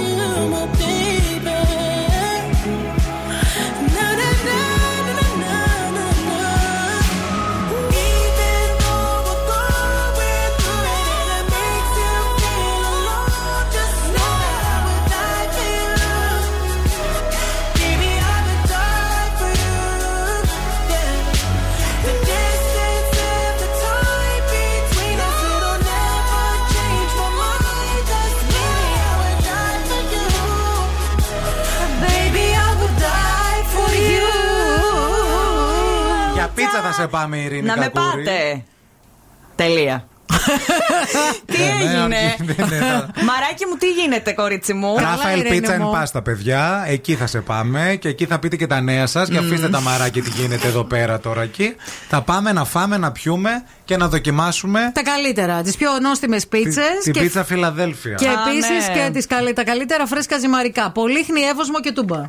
to my πάμε, Ειρήνη. Να με Κακούρη. πάτε. Τελεία. <laughs> τι έγινε; <laughs> Μαράκι μου, τι γίνεται, κορίτσι μου; Ράφαελ Πίτσα εν πάστα, παιδιά. Εκεί θα σε πάμε και εκεί θα πείτε και τα νέα σας. Και αφήστε τα μαράκι τι γίνεται εδώ πέρα τώρα εκεί. Θα πάμε να φάμε, να πιούμε και να δοκιμάσουμε Τα καλύτερα, τις πιο νόστιμες πίτσες. την πίτσα Φιλαδέλφια. Και επίσης ναι. και τις καλύ- τα καλύτερα φρέσκα ζυμαρικά. Πολύχνη, εύωσμο και τούμπα.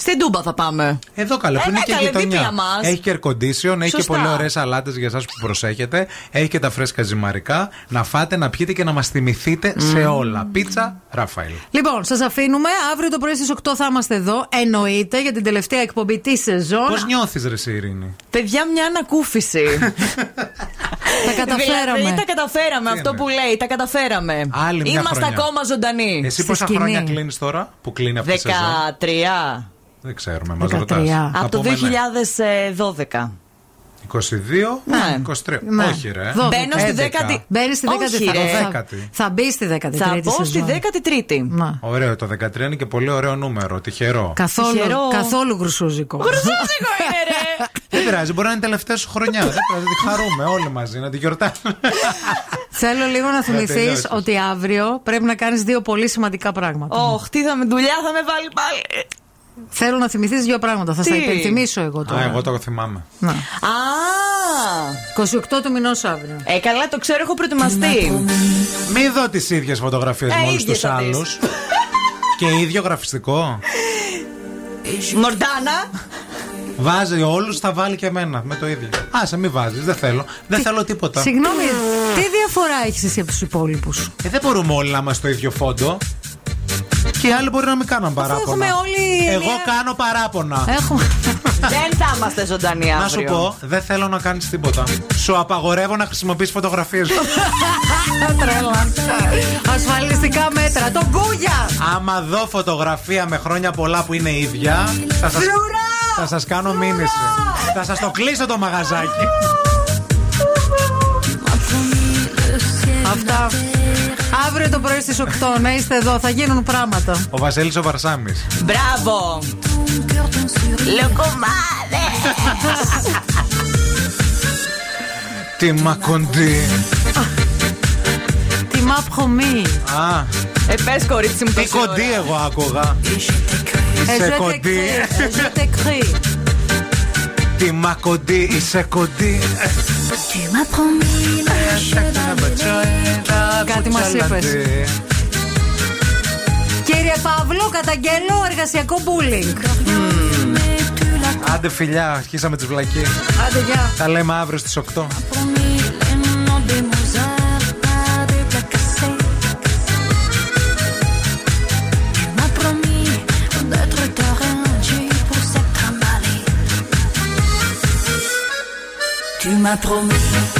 Στην Τούμπα θα πάμε. Εδώ καλά, που Ε, είναι ναι, και καλέ, γειτονιά. δίπλα μας. Έχει και air condition, έχει και Σωστά. πολύ ωραίες σαλάτε για εσάς που προσέχετε. Έχει και τα φρέσκα ζυμαρικά. Να φάτε, να πιείτε και να μας θυμηθείτε σε όλα. Πίτσα, Ραφαήλ. Λοιπόν, σας αφήνουμε. Αύριο το πρωί στις 8 θα είμαστε εδώ. Εννοείται για την τελευταία εκπομπή της σεζόν. Πώς νιώθεις, Ρε εσύ, Ειρήνη; Παιδιά, μια ανακούφιση. <laughs> Τα καταφέραμε. Δηλαδή, τα καταφέραμε. Τι Αυτό εννοείς; που λέει, τα καταφέραμε. Άλλη μια Είμαστε χρονιά. ακόμα ζωντανοί. Εσύ Στη πόσα σκηνή. χρόνια κλείνεις τώρα που κλείνει αυτή η σεζόν; 13. Δεν ξέρουμε, μας 13. ρωτάς. Από το 2012. 22, Ναι. 23. Ναι. Όχι, ρε. Δώδεκα. Μπαίνω στη 11. δέκατη. Μπαίνει στη Όχι, 13η. ρε. Θα, Δέκατη. θα μπει στη 13η. Θα μπω στη σεζόν. 13η. Να. Ωραίο, το 13 είναι και πολύ ωραίο νούμερο. Τυχερό. Καθόλου, Τυχερό. καθόλου γρουσούζικο. Γρουσούζικο είναι, ρε! <laughs> Δεν πειράζει, μπορεί να είναι η τελευταία σου χρονιά. Δεν πειράζει, να τη χαρούμε όλοι μαζί, να τη γιορτάσουμε. <laughs> Θέλω λίγο να θυμηθείς τελειώσεις. ότι αύριο πρέπει να κάνεις δύο πολύ σημαντικά πράγματα. Ωχ, τι θα με δουλειά θα με βάλει πάλι. Θέλω να θυμηθείς δύο πράγματα. Θα Τι; στα υπενθυμίσω εγώ τώρα. Α, εγώ το θυμάμαι. Να. Α! 28 του μηνός αύριο. Ε, καλά, το ξέρω, έχω προετοιμαστεί. Μην δω τις ίδιες φωτογραφίες Ε, με όλου ίδιες τους θα δεις. άλλους. και ίδιο γραφιστικό. Μορτάνα. Βάζει όλους, θα βάλει και εμένα με το ίδιο. Άσε, μην βάζεις, δεν θέλω. Δεν θέλω τίποτα. Συγγνώμη, τι διαφορά έχεις εσύ από τους υπόλοιπους; Ε, δεν μπορούμε όλοι να είμαστε στο ίδιο φόντο. Και οι άλλοι μπορεί να μην κάνουν παράπονα. έχουμε όλοι Εγώ μια- κάνω παράπονα. Έχουμε. <laughs> Δεν θα είμαστε ζωντανοί αύριο. Να σου πω, δεν θέλω να κάνεις τίποτα. Σου απαγορεύω να χρησιμοποιήσει φωτογραφίες. <laughs> Τρέλα. Ασφαλιστικά μέτρα. Τον κούγια! Άμα δω φωτογραφία με χρόνια πολλά που είναι ίδια, θα σας, θα σας κάνω μήνυση. Θα σας το κλείσω το μαγαζάκι. Αυτά. Αύριο το πρωί στις 8 να είστε εδώ, θα γίνουν πράγματα. Ο Βασίλης ο Βαρσάμις. Μπράβο. Λοκομάδε. Τι μακοντή. Τι μα προμί. Α, Ε, πες κορίτσι μου τι τόση ώρα. κοντή εγώ άκουγα. Είσαι κοντή. Je t'écris. Τι μακοντή, είσαι κοντή. Κάτι μας είπες. Κύριε Παύλο, καταγγέλω εργασιακό bullying. Άντε φιλιά, αρχίσαμε τις βλακίες. Άντε, γεια. Τα λέμε αύριο στις 8. Promis, les moments des Mozart, pas des plats cassés. Tu m'as promis